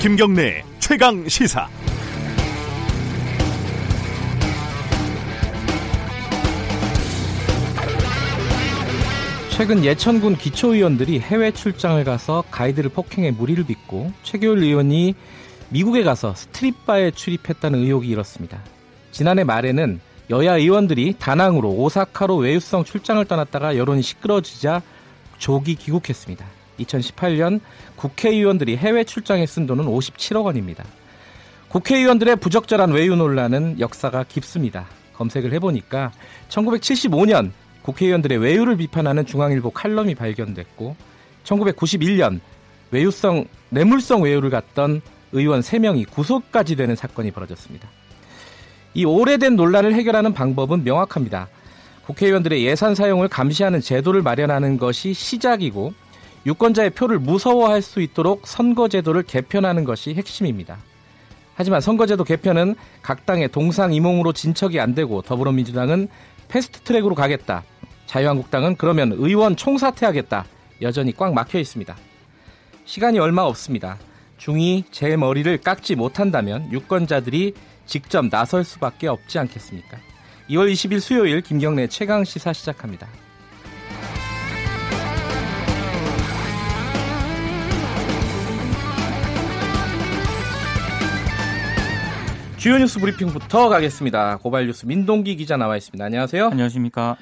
김경래 최강 시사. 최근 예천군 기초의원들이 해외 출장을 가서 가이드를 폭행해 무리를 빚고 최교일 의원이 미국에 가서 스트릿바에 출입했다는 의혹이 일었습니다. 지난해 말에는 여야 의원들이 다낭으로 오사카로 외유성 출장을 떠났다가 여론이 시끄러지자 조기 귀국했습니다. 2018년 국회의원들이 해외 출장에 쓴 돈은 57억 원입니다. 국회의원들의 부적절한 외유 논란은 역사가 깊습니다. 검색을 해보니까 1975년 국회의원들의 외유를 비판하는 중앙일보 칼럼이 발견됐고 1991년 외유성 뇌물성 외유를 갔던 의원 3명이 구속까지 되는 사건이 벌어졌습니다. 이 오래된 논란을 해결하는 방법은 명확합니다. 국회의원들의 예산 사용을 감시하는 제도를 마련하는 것이 시작이고 유권자의 표를 무서워할 수 있도록 선거제도를 개편하는 것이 핵심입니다. 하지만 선거제도 개편은 각 당의 동상이몽으로 진척이 안 되고 더불어민주당은 패스트 트랙으로 가겠다. 자유한국당은 그러면 의원 총사퇴하겠다. 여전히 꽉 막혀 있습니다. 시간이 얼마 없습니다. 중이 제 머리를 깎지 못한다면 유권자들이 직접 나설 수밖에 없지 않겠습니까? 2월 20일 수요일 김경래 최강 시사 시작합니다. 주요 뉴스 브리핑부터 가겠습니다. 고발 뉴스 민동기 기자 나와 있습니다. 안녕하세요. 안녕하십니까.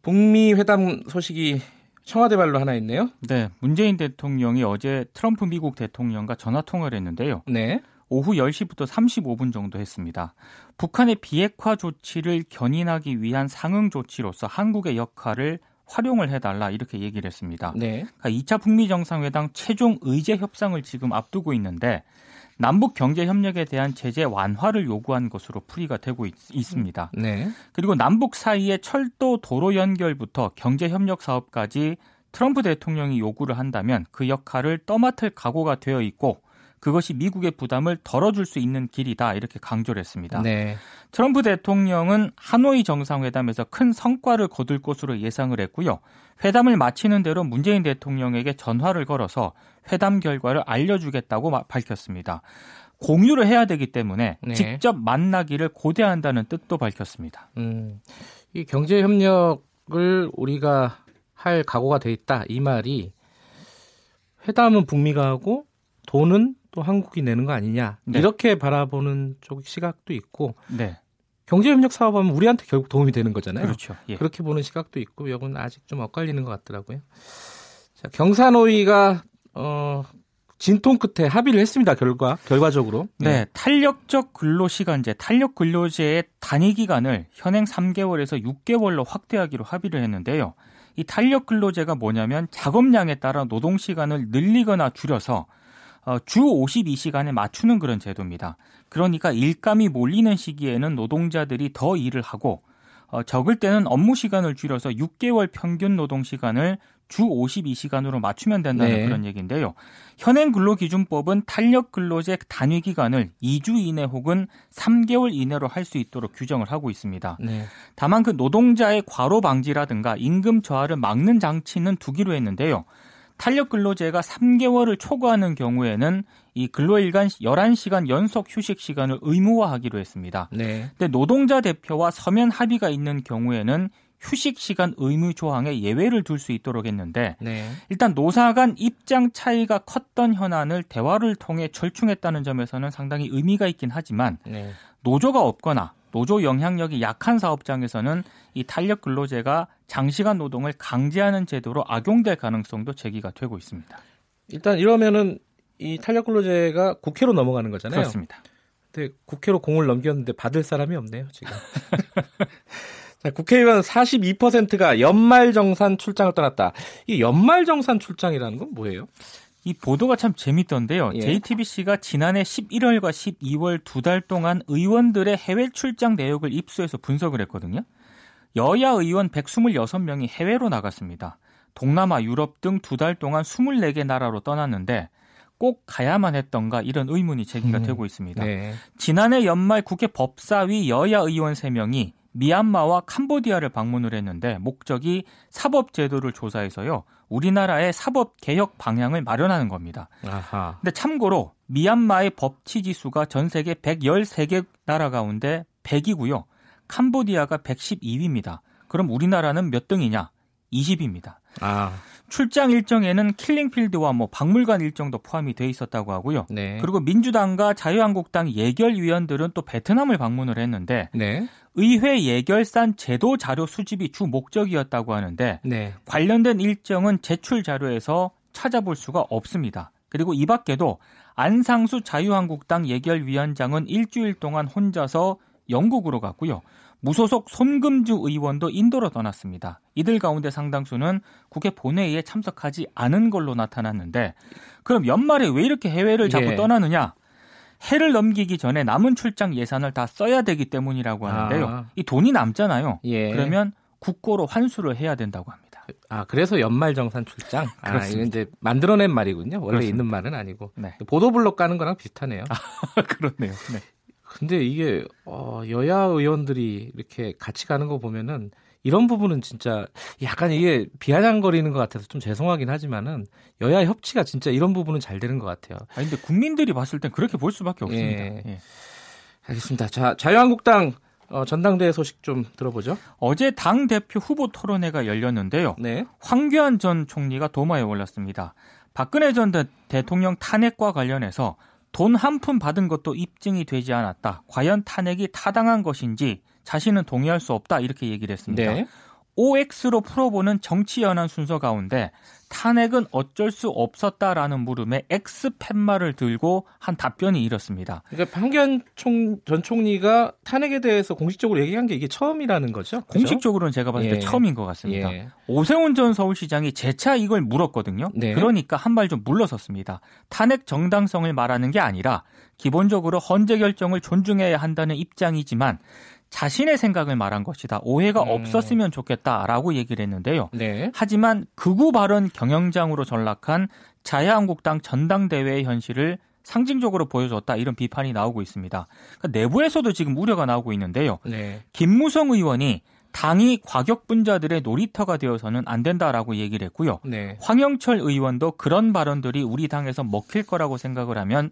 북미 회담 소식이 청와대 발로 하나 있네요. 네, 문재인 대통령이 어제 트럼프 미국 대통령과 전화 통화를 했는데요. 네. 오후 10시부터 35분 정도 했습니다. 북한의 비핵화 조치를 견인하기 위한 상응 조치로서 한국의 역할을 활용을 해달라 이렇게 얘기를 했습니다. 네. 그러니까 2차 북미 정상회담 최종 의제 협상을 지금 앞두고 있는데 남북 경제 협력에 대한 제재 완화를 요구한 것으로 풀이가 되고 있, 습니다 네. 그리고 남북 사이의 철도 도로 연결부터 경제 협력 사업까지 트럼프 대통령이 요구를 한다면 그 역할을 떠맡을 각오가 되어 있고 그것이 미국의 부담을 덜어줄 수 있는 길이다 이렇게 강조를 했습니다. 네. 트럼프 대통령은 하노이 정상회담에서 큰 성과를 거둘 것으로 예상을 했고요. 회담을 마치는 대로 문재인 대통령에게 전화를 걸어서 회담 결과를 알려주겠다고 밝혔습니다. 공유를 해야 되기 때문에 네. 직접 만나기를 고대한다는 뜻도 밝혔습니다. 음, 이 경제 협력을 우리가 할 각오가 돼 있다 이 말이 회담은 북미가 하고 돈은 또 한국이 내는 거 아니냐 네. 이렇게 바라보는 쪽 시각도 있고 네. 경제협력 사업하면 우리한테 결국 도움이 되는 거잖아요. 그렇죠. 예. 그렇게 보는 시각도 있고 이건 아직 좀 엇갈리는 것 같더라고요. 자, 경산호위가 어, 진통 끝에 합의를 했습니다. 결과 결과적으로. 네, 네. 탄력적 근로 시간제, 탄력 근로제의 단위 기간을 현행 3개월에서 6개월로 확대하기로 합의를 했는데요. 이 탄력 근로제가 뭐냐면 작업량에 따라 노동 시간을 늘리거나 줄여서 어, 주 52시간에 맞추는 그런 제도입니다. 그러니까 일감이 몰리는 시기에는 노동자들이 더 일을 하고 어, 적을 때는 업무 시간을 줄여서 6개월 평균 노동 시간을 주 52시간으로 맞추면 된다는 네. 그런 얘기인데요. 현행 근로기준법은 탄력 근로제 단위 기간을 2주 이내 혹은 3개월 이내로 할 수 있도록 규정을 하고 있습니다. 네. 다만 그 노동자의 과로 방지라든가 임금 저하를 막는 장치는 두기로 했는데요. 탄력 근로제가 3개월을 초과하는 경우에는 이 근로일간 11시간 연속 휴식 시간을 의무화하기로 했습니다. 네. 근데 노동자 대표와 서면 합의가 있는 경우에는 휴식 시간 의무 조항에 예외를 둘 수 있도록 했는데 네. 일단 노사 간 입장 차이가 컸던 현안을 대화를 통해 절충했다는 점에서는 상당히 의미가 있긴 하지만 네. 노조가 없거나 노조 영향력이 약한 사업장에서는 이 탄력 근로제가 장시간 노동을 강제하는 제도로 악용될 가능성도 제기가 되고 있습니다. 일단 이러면은 이 탄력 근로제가 국회로 넘어가는 거잖아요. 그렇습니다. 근데 국회로 공을 넘겼는데 받을 사람이 없네요, 지금. 자, 국회의원 42%가 연말 정산 출장을 떠났다. 이 연말 정산 출장이라는 건 뭐예요? 이 보도가 참 재밌던데요. 예. JTBC가 지난해 11월과 12월 두 달 동안 의원들의 해외 출장 내역을 입수해서 분석을 했거든요. 여야 의원 126명이 해외로 나갔습니다. 동남아, 유럽 등 두 달 동안 24개 나라로 떠났는데 꼭 가야만 했던가 이런 의문이 제기가 음, 되고 있습니다. 네. 지난해 연말 국회 법사위 여야 의원 3명이 미얀마와 캄보디아를 방문을 했는데 목적이 사법 제도를 조사해서요. 우리나라의 사법 개혁 방향을 마련하는 겁니다. 아하. 근데 참고로 미얀마의 법치 지수가 전 세계 113개 나라 가운데 100이고요. 캄보디아가 112위입니다. 그럼 우리나라는 몇 등이냐? 20입니다. 아. 출장 일정에는 킬링필드와 뭐 박물관 일정도 포함이 돼 있었다고 하고요. 네. 그리고 민주당과 자유한국당 예결위원들은 또 베트남을 방문을 했는데 네. 의회 예결산 제도 자료 수집이 주 목적이었다고 하는데 네. 관련된 일정은 제출 자료에서 찾아볼 수가 없습니다. 그리고 이 밖에도 안상수 자유한국당 예결위원장은 일주일 동안 혼자서 영국으로 갔고요. 무소속 손금주 의원도 인도로 떠났습니다. 이들 가운데 상당수는 국회 본회의에 참석하지 않은 걸로 나타났는데 그럼 연말에 왜 이렇게 해외를 자꾸 예. 떠나느냐? 해를 넘기기 전에 남은 출장 예산을 다 써야 되기 때문이라고 하는데요. 아. 이 돈이 남잖아요. 예. 그러면 국고로 환수를 해야 된다고 합니다. 아 그래서 연말 정산 출장? 아 이건 이제 만들어낸 말이군요. 원래 그렇습니다. 있는 말은 아니고 네. 보도블록 가는 거랑 비슷하네요. 아, 그렇네요. 네. 근데 이게 어, 여야 의원들이 이렇게 같이 가는 거 보면은 이런 부분은 진짜 약간 이게 비아냥거리는 것 같아서 좀 죄송하긴 하지만은 여야 협치가 진짜 이런 부분은 잘 되는 것 같아요. 아 근데 국민들이 봤을 땐 그렇게 볼 수밖에 없습니다. 예. 예. 알겠습니다. 자 자유한국당 어, 전당대회 소식 좀 들어보죠. 어제 당 대표 후보 토론회가 열렸는데요. 네. 황교안 전 총리가 도마에 올랐습니다. 박근혜 전 대 통령 탄핵과 관련해서 돈 한 푼 받은 것도 입증이 되지 않았다. 과연 탄핵이 타당한 것인지 자신은 동의할 수 없다. 이렇게 얘기를 했습니다. 네. OX로 풀어보는 정치 연한 순서 가운데 탄핵은 어쩔 수 없었다라는 물음에 X 팻말을 들고 한 답변이 이렇습니다. 그러니까 황교안 총, 전 총리가 탄핵에 대해서 공식적으로 얘기한 게 이게 처음이라는 거죠? 그렇죠? 공식적으로는 제가 봤을 때 예. 처음인 것 같습니다. 예. 오세훈 전 서울시장이 재차 이걸 물었거든요. 네. 그러니까 한 발 좀 물러섰습니다. 탄핵 정당성을 말하는 게 아니라 기본적으로 헌재 결정을 존중해야 한다는 입장이지만 자신의 생각을 말한 것이다. 오해가 음. 없었으면 좋겠다라고 얘기를 했는데요. 네. 하지만 극우 발언 경영장으로 전락한 자유한국당 전당대회의 현실을 상징적으로 보여줬다 이런 비판이 나오고 있습니다. 그러니까 내부에서도 지금 우려가 나오고 있는데요. 네. 김무성 의원이 당이 과격분자들의 놀이터가 되어서는 안 된다라고 얘기를 했고요. 네. 황영철 의원도 그런 발언들이 우리 당에서 먹힐 거라고 생각을 하면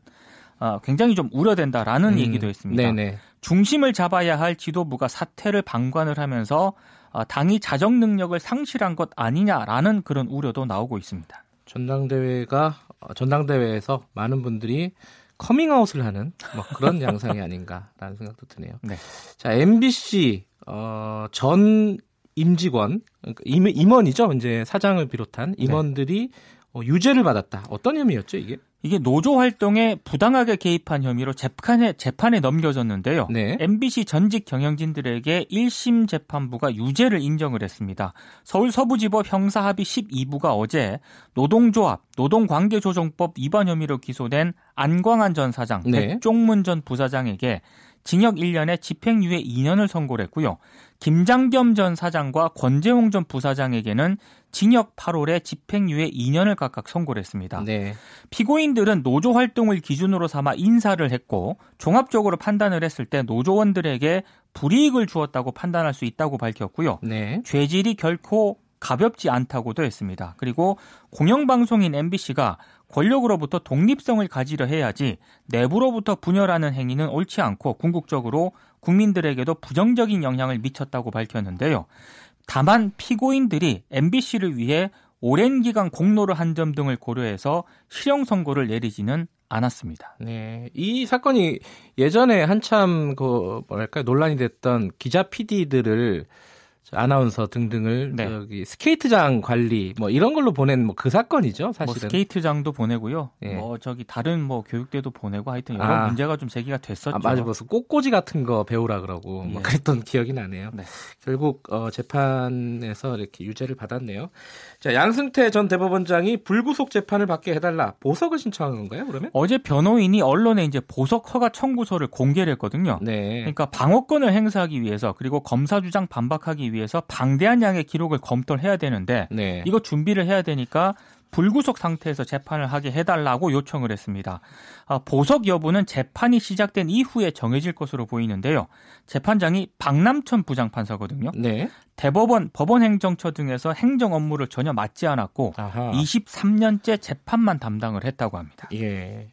어, 굉장히 좀 우려된다라는 음. 얘기도 했습니다. 네네. 중심을 잡아야 할 지도부가 사태를 방관을 하면서 어, 당이 자정 능력을 상실한 것 아니냐라는 그런 우려도 나오고 있습니다. 전당대회가 어, 전당대회에서 많은 분들이 커밍아웃을 하는 뭐 그런 양상이 아닌가라는 생각도 드네요. 네. 자 MBC 어, 전 임직원 그러니까 임원이죠 이제 사장을 비롯한 네. 임원들이 네. 어, 유죄를 받았다. 어떤 혐의였죠 이게? 이게 노조 활동에 부당하게 개입한 혐의로 재판에 재판에 넘겨졌는데요. 네. MBC 전직 경영진들에게 1심 재판부가 유죄를 인정을 했습니다. 서울 서부지법 형사합의 12부가 어제 노동조합 노동관계조정법 위반 혐의로 기소된 안광한 전 사장, 네. 백종문 전 부사장에게 징역 1년에 집행유예 2년을 선고를 했고요. 김장겸 전 사장과 권재홍 전 부사장에게는 징역 8월에 집행유예 2년을 각각 선고를 했습니다. 네. 피고인들은 노조 활동을 기준으로 삼아 인사를 했고 종합적으로 판단을 했을 때 노조원들에게 불이익을 주었다고 판단할 수 있다고 밝혔고요. 네. 죄질이 결코 가볍지 않다고도 했습니다. 그리고 공영방송인 MBC가 권력으로부터 독립성을 가지려 해야지 내부로부터 분열하는 행위는 옳지 않고 궁극적으로 국민들에게도 부정적인 영향을 미쳤다고 밝혔는데요. 다만 피고인들이 MBC를 위해 오랜 기간 공로를 한 점 등을 고려해서 실형 선고를 내리지는 않았습니다. 네. 이 사건이 예전에 한참 그 뭐랄까 논란이 됐던 기자 PD들을 아나운서 등등을 네. 여기 스케이트장 관리 뭐 이런 걸로 보낸 뭐 그 사건이죠 뭐 사실은 뭐 스케이트장도 보내고요 예. 뭐 저기 다른 뭐 교육대도 보내고 하여튼 여러 아. 문제가 좀 제기가 됐었죠 아, 맞아 무슨 꽃꽂이 같은 거 배우라 그러고 뭐 예. 뭐 그랬던 기억이 나네요 네. 결국 어, 재판에서 이렇게 유죄를 받았네요 자 양승태 전 대법원장이 불구속 재판을 받게 해달라 보석을 신청한 건가요 그러면 어제 변호인이 언론에 이제 보석 허가 청구서를 공개를 했거든요 네. 그러니까 방어권을 행사하기 위해서 그리고 검사 주장 반박하기 위해 서 방대한 양의 기록을 검토를 해야 되는데 네. 이거 준비를 해야 되니까 불구속 상태에서 재판을 하게 해달라고 요청을 했습니다. 아, 보석 여부는 재판이 시작된 이후에 정해질 것으로 보이는데요. 재판장이 박남천 부장판사거든요. 네. 대법원, 법원행정처 등에서 행정 업무를 전혀 맡지 않았고 아하. 23년째 재판만 담당을 했다고 합니다. 예.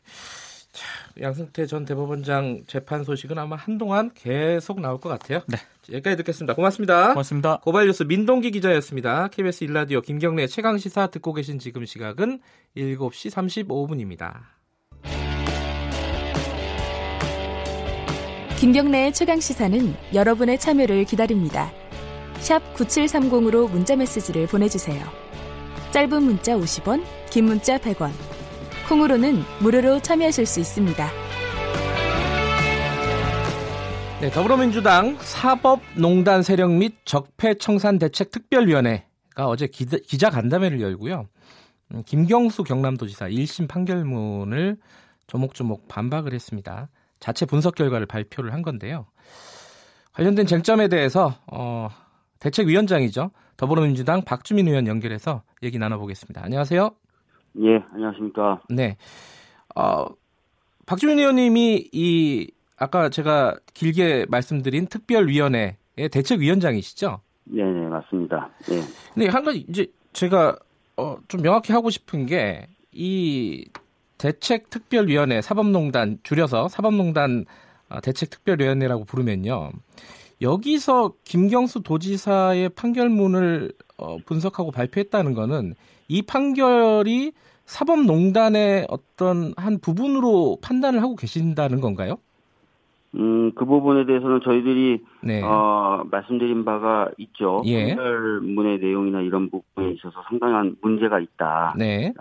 자, 양승태 전 대법원장 재판 소식은 아마 한동안 계속 나올 것 같아요. 네. 여기까지 듣겠습니다. 고맙습니다. 고맙습니다. 고발뉴스 민동기 기자였습니다. KBS 일라디오 김경래 최강 시사 듣고 계신 지금 시각은 7시 35분입니다. 김경래의 최강 시사는 여러분의 참여를 기다립니다. 샵 9730으로 문자 메시지를 보내주세요. 짧은 문자 50원, 긴 문자 100원. 콩으로는 무료로 참여하실 수 있습니다. 네, 더불어민주당 사법농단 세력 및 적폐청산대책특별위원회가 어제 기자, 간담회를 열고요. 음, 김경수 경남도지사 1심 판결문을 조목조목 반박을 했습니다. 자체 분석 결과를 발표를 한 건데요. 관련된 쟁점에 대해서 어, 대책위원장이죠. 더불어민주당 박주민 의원 연결해서 얘기 나눠보겠습니다. 안녕하세요. 예, 안녕하십니까. 네. 어, 박주민 의원님이 이 아까 제가 길게 말씀드린 특별위원회의 대책위원장이시죠? 네, 네, 맞습니다. 예. 근데 한 가지 이제 제가 어, 좀 명확히 하고 싶은 게 이 대책특별위원회 사법농단 줄여서 사법농단 어, 대책특별위원회라고 부르면요. 여기서 김경수 도지사의 판결문을 어, 분석하고 발표했다는 거는 이 판결이 사법농단의 어떤 한 부분으로 판단을 하고 계신다는 건가요? 음, 그 부분에 대해서는 저희들이 네. 어, 말씀드린 바가 있죠. 예. 판결문의 내용이나 이런 부분에 있어서 상당한 문제가 있다라고. 네.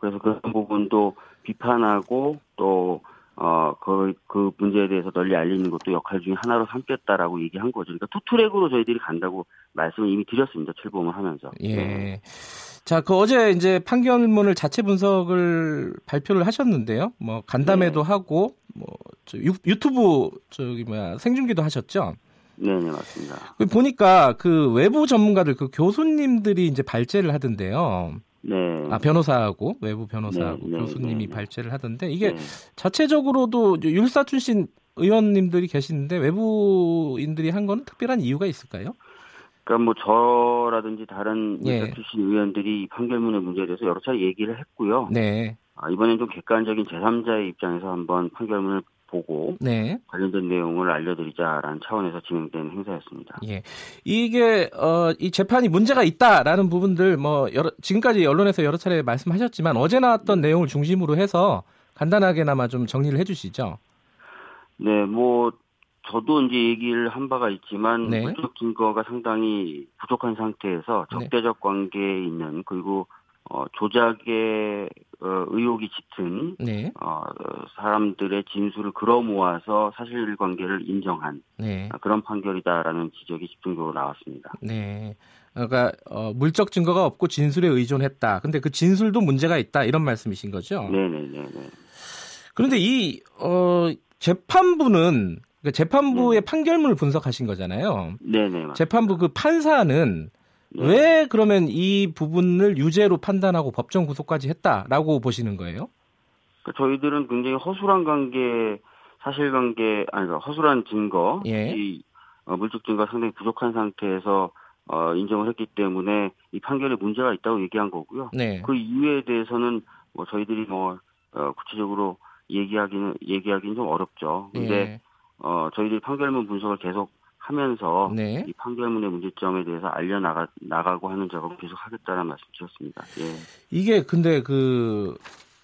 그래서 그런 부분도 비판하고 또 어, 그, 그 문제에 대해서 널리 알리는 것도 역할 중에 하나로 삼겠다라고 얘기한 거죠. 그러니까 투트랙으로 저희들이 간다고 말씀을 이미 드렸습니다. 출범을 하면서. 예. 네. 자, 그 어제 이제 판결문을 자체 분석을 발표를 하셨는데요. 뭐 간담회도 하고 뭐저 유튜브 저기 뭐야 생중계도 하셨죠. 네, 네, 맞습니다. 그 보니까 그 외부 전문가들 그 교수님들이 이제 발제를 하던데요. 네. 아 변호사하고 외부 변호사하고 네, 네, 교수님이 네, 네. 발제를 하던데 이게 네. 자체적으로도 이제 율사 출신 의원님들이 계시는데 외부인들이 한 거는 특별한 이유가 있을까요? 그러니까 뭐 저라든지 다른 예. 출신 의원들이 이 판결문의 문제에 대해서 여러 차례 얘기를 했고요. 네, 아, 이번엔 좀 객관적인 제3자의 입장에서 한번 판결문을 보고 네. 관련된 내용을 알려드리자라는 차원에서 진행된 행사였습니다. 예. 이게 어, 이 재판이 문제가 있다라는 부분들 뭐 여러, 지금까지 언론에서 여러 차례 말씀하셨지만 어제 나왔던 내용을 중심으로 해서 간단하게나마 좀 정리를 해주시죠. 네, 뭐 저도 이제 얘기를 한 바가 있지만 네. 물적 증거가 상당히 부족한 상태에서 네. 적대적 관계에 있는 그리고 어, 조작의 어, 의혹이 짙은 네, 어, 사람들의 진술을 끌어 모아서 사실관계를 인정한 네, 아, 그런 판결이다라는 지적이 집중적으로 나왔습니다. 네. 그러니까 어, 물적 증거가 없고 진술에 의존했다. 근데 그 진술도 문제가 있다 이런 말씀이신 거죠. 네네네네. 그런데 이 어, 재판부는 그러니까 재판부의 네. 판결문을 분석하신 거잖아요. 네네. 맞습니다. 재판부 그 판사는 네. 왜 그러면 이 부분을 유죄로 판단하고 법정 구속까지 했다라고 보시는 거예요? 그 저희들은 굉장히 허술한 관계, 사실관계, 아니, 그러니까 허술한 증거, 예. 이 어, 물적 증거가 상당히 부족한 상태에서 어, 인정을 했기 때문에 이 판결에 문제가 있다고 얘기한 거고요. 네. 그 이유에 대해서는 뭐 저희들이 뭐 어, 구체적으로 얘기하기는 얘기하기는 좀 어렵죠. 근데 예. 어, 저희들이 판결문 분석을 계속 하면서 네. 이 판결문의 문제점에 대해서 알려 나가 나가고 하는 작업을 계속 하겠다는 말씀 드렸습니다. 예. 이게 근데 그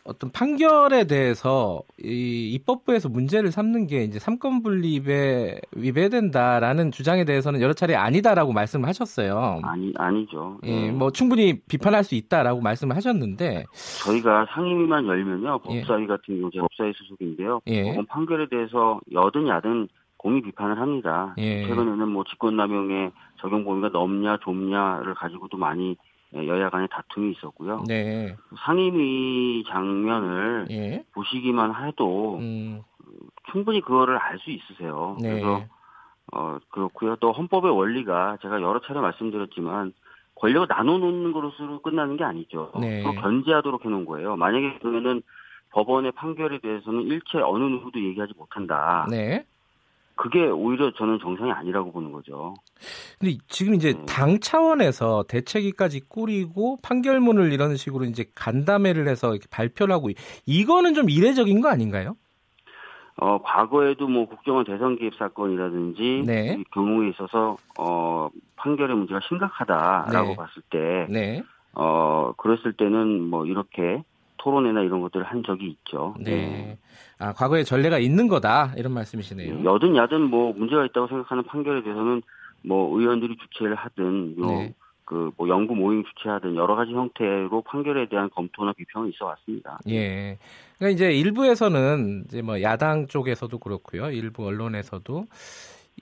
어떤 판결에 대해서 이 입법부에서 문제를 삼는 게 이제 삼권 분립에 위배된다라는 주장에 대해서는 여러 차례 아니다라고 말씀을 하셨어요. 아니 아니죠. 예, 예. 뭐 충분히 비판할 수 있다라고 말씀을 하셨는데 저희가 상임위만 열면요 예. 법사위 같은 경우 제가 법사위 소속인데요. 예. 법원 판결에 대해서 여든 야든 공의 비판을 합니다. 예. 최근에는 뭐 직권남용의 적용 범위가 넓냐 좁냐를 가지고도 많이 예, 여야 간의 다툼이 있었고요. 네. 상임위 장면을 예. 보시기만 해도 음. 충분히 그거를 알 수 있으세요. 네. 그래서 어 그렇고요. 또 헌법의 원리가 제가 여러 차례 말씀드렸지만 권력을 나눠 놓는 것으로 끝나는 게 아니죠. 네. 서로 견제하도록 해 놓은 거예요. 만약에 그러면은 법원의 판결에 대해서는 일체 어느 누구도 얘기하지 못한다. 네. 그게 오히려 저는 정상이 아니라고 보는 거죠. 근데 지금 이제 네. 당 차원에서 대책위까지 꾸리고 판결문을 이런 식으로 이제 간담회를 해서 이렇게 발표를 하고 이- 이거는 좀 이례적인 거 아닌가요? 어, 과거에도 뭐 국정원 대선 개입 사건이라든지 네. 이 경우에 있어서 어, 판결의 문제가 심각하다라고 네. 봤을 때 네. 어, 그랬을 때는 뭐 이렇게 토론회나 이런 것들을 한 적이 있죠. 네. 아, 과거에 전례가 있는 거다. 이런 말씀이시네요. 여든 야든 뭐 문제가 있다고 생각하는 판결에 대해서는 뭐 의원들이 주최를 하든 네. 요그뭐 연구 모임 주최하든 여러 가지 형태로 판결에 대한 검토나 비평은 있어 왔습니다. 예. 그러니까 이제 일부에서는 이제 뭐 야당 쪽에서도 그렇고요. 일부 언론에서도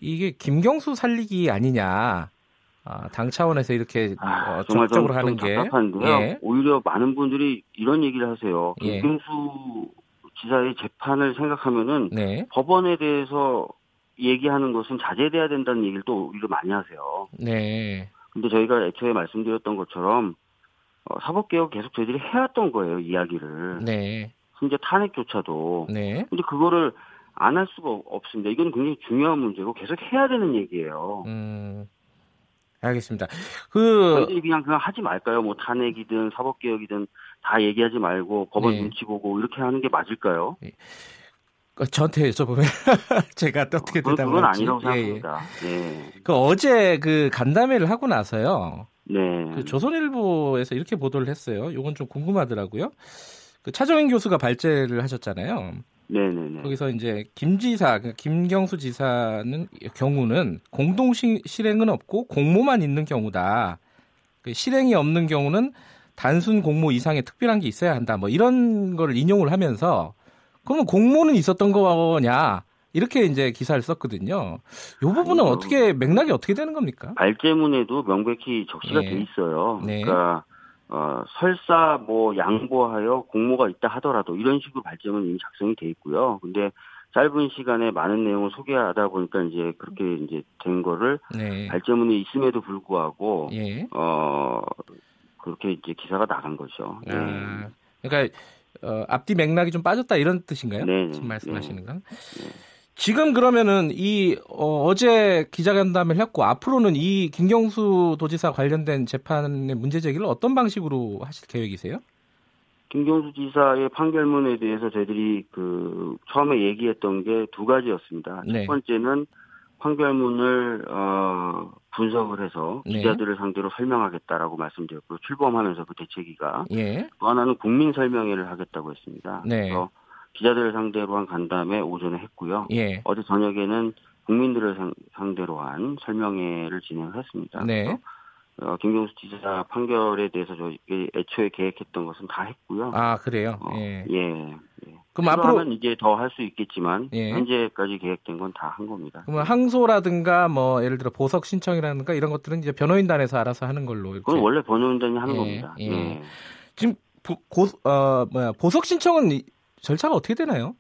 이게 김경수 살리기 아니냐. 아, 당 차원에서 이렇게 아, 어, 정말 좀, 적극적으로 하는 좀 게 답답한데요. 예. 오히려 많은 분들이 이런 얘기를 하세요. 예. 김경수 지사의 재판을 생각하면은 네. 법원에 대해서 얘기하는 것은 자제돼야 된다는 얘기를 또 오히려 많이 하세요. 네. 근데 저희가 애초에 말씀드렸던 것처럼 어, 사법개혁 계속 저희들이 해왔던 거예요, 이야기를. 네. 심지어 탄핵조차도. 네. 근데 그거를 안 할 수가 없습니다. 이건 굉장히 중요한 문제고 계속 해야 되는 얘기예요. 음. 알겠습니다. 그 그냥 그냥 하지 말까요? 뭐 탄핵이든 사법 개혁이든 다 얘기하지 말고 법원 네. 눈치 보고 이렇게 하는 게 맞을까요? 그 저한테 여쭤보면 제가 또 어떻게 대답을 그건. 아니라고 예, 예. 생각합니다. 네. 그 어제 그 간담회를 하고 나서요. 네. 그 조선일보에서 이렇게 보도를 했어요. 이건 좀 궁금하더라고요. 그 차정인 교수가 발제를 하셨잖아요. 네네네. 거기서 이제 김 지사, 그러니까 김경수 지사는 경우는 공동 시- 실행은 없고 공모만 있는 경우다. 그 실행이 없는 경우는 단순 공모 이상의 특별한 게 있어야 한다. 뭐 이런 거를 인용을 하면서 그러면 공모는 있었던 거냐? 이렇게 이제 기사를 썼거든요. 이 부분은 아니요. 어떻게 맥락이 어떻게 되는 겁니까? 발제문에도 명백히 적시가 네. 돼 있어요. 네. 그러니까 어, 설사 뭐 양보하여 공모가 있다 하더라도 이런 식으로 발제문이 이미 작성이 돼 있고요. 근데 짧은 시간에 많은 내용을 소개하다 보니까 이제 그렇게 이제 된 거를 네. 발제문이 있음에도 불구하고 예. 어 그렇게 이제 기사가 나간 거죠. 네. 아, 그러니까 어, 앞뒤 맥락이 좀 빠졌다 이런 뜻인가요? 네, 지금 네, 말씀하시는 건. 지금 그러면은 이 어, 제 기자간담회를 했고 앞으로는 이 김경수 도지사 관련된 재판의 문제 제기를 어떤 방식으로 하실 계획이세요? 김경수 지사의 판결문에 대해서 저희들이 그 처음에 얘기했던 게 두 가지였습니다. 네. 첫 번째는 판결문을 어, 분석을 해서 네. 기자들을 상대로 설명하겠다라고 말씀드렸고 출범하면서 그 대책위가 예. 또 하나는 국민 설명회를 하겠다고 했습니다. 네. 그래서 기자들을 상대로 한 간담회 오전에 했고요. 예. 어제 저녁에는 국민들을 상, 상대로 한 설명회를 진행을 했습니다. 네. 어, 김경수 지사 판결에 대해서 저희 애초에 계획했던 것은 다 했고요. 아 그래요. 어, 예. 예. 예. 그럼 앞으로 이제 더 할 수 있겠지만 예. 현재까지 계획된 건 다 한 겁니다. 그러면 항소라든가 뭐 예를 들어 보석 신청이라든가 이런 것들은 이제 변호인단에서 알아서 하는 걸로 이렇게. 그건 원래 번호인단이 하는 예, 겁니다. 예. 예. 지금 보, 고, 어 뭐야 보석 신청은 이- 절차가 어떻게 되나요?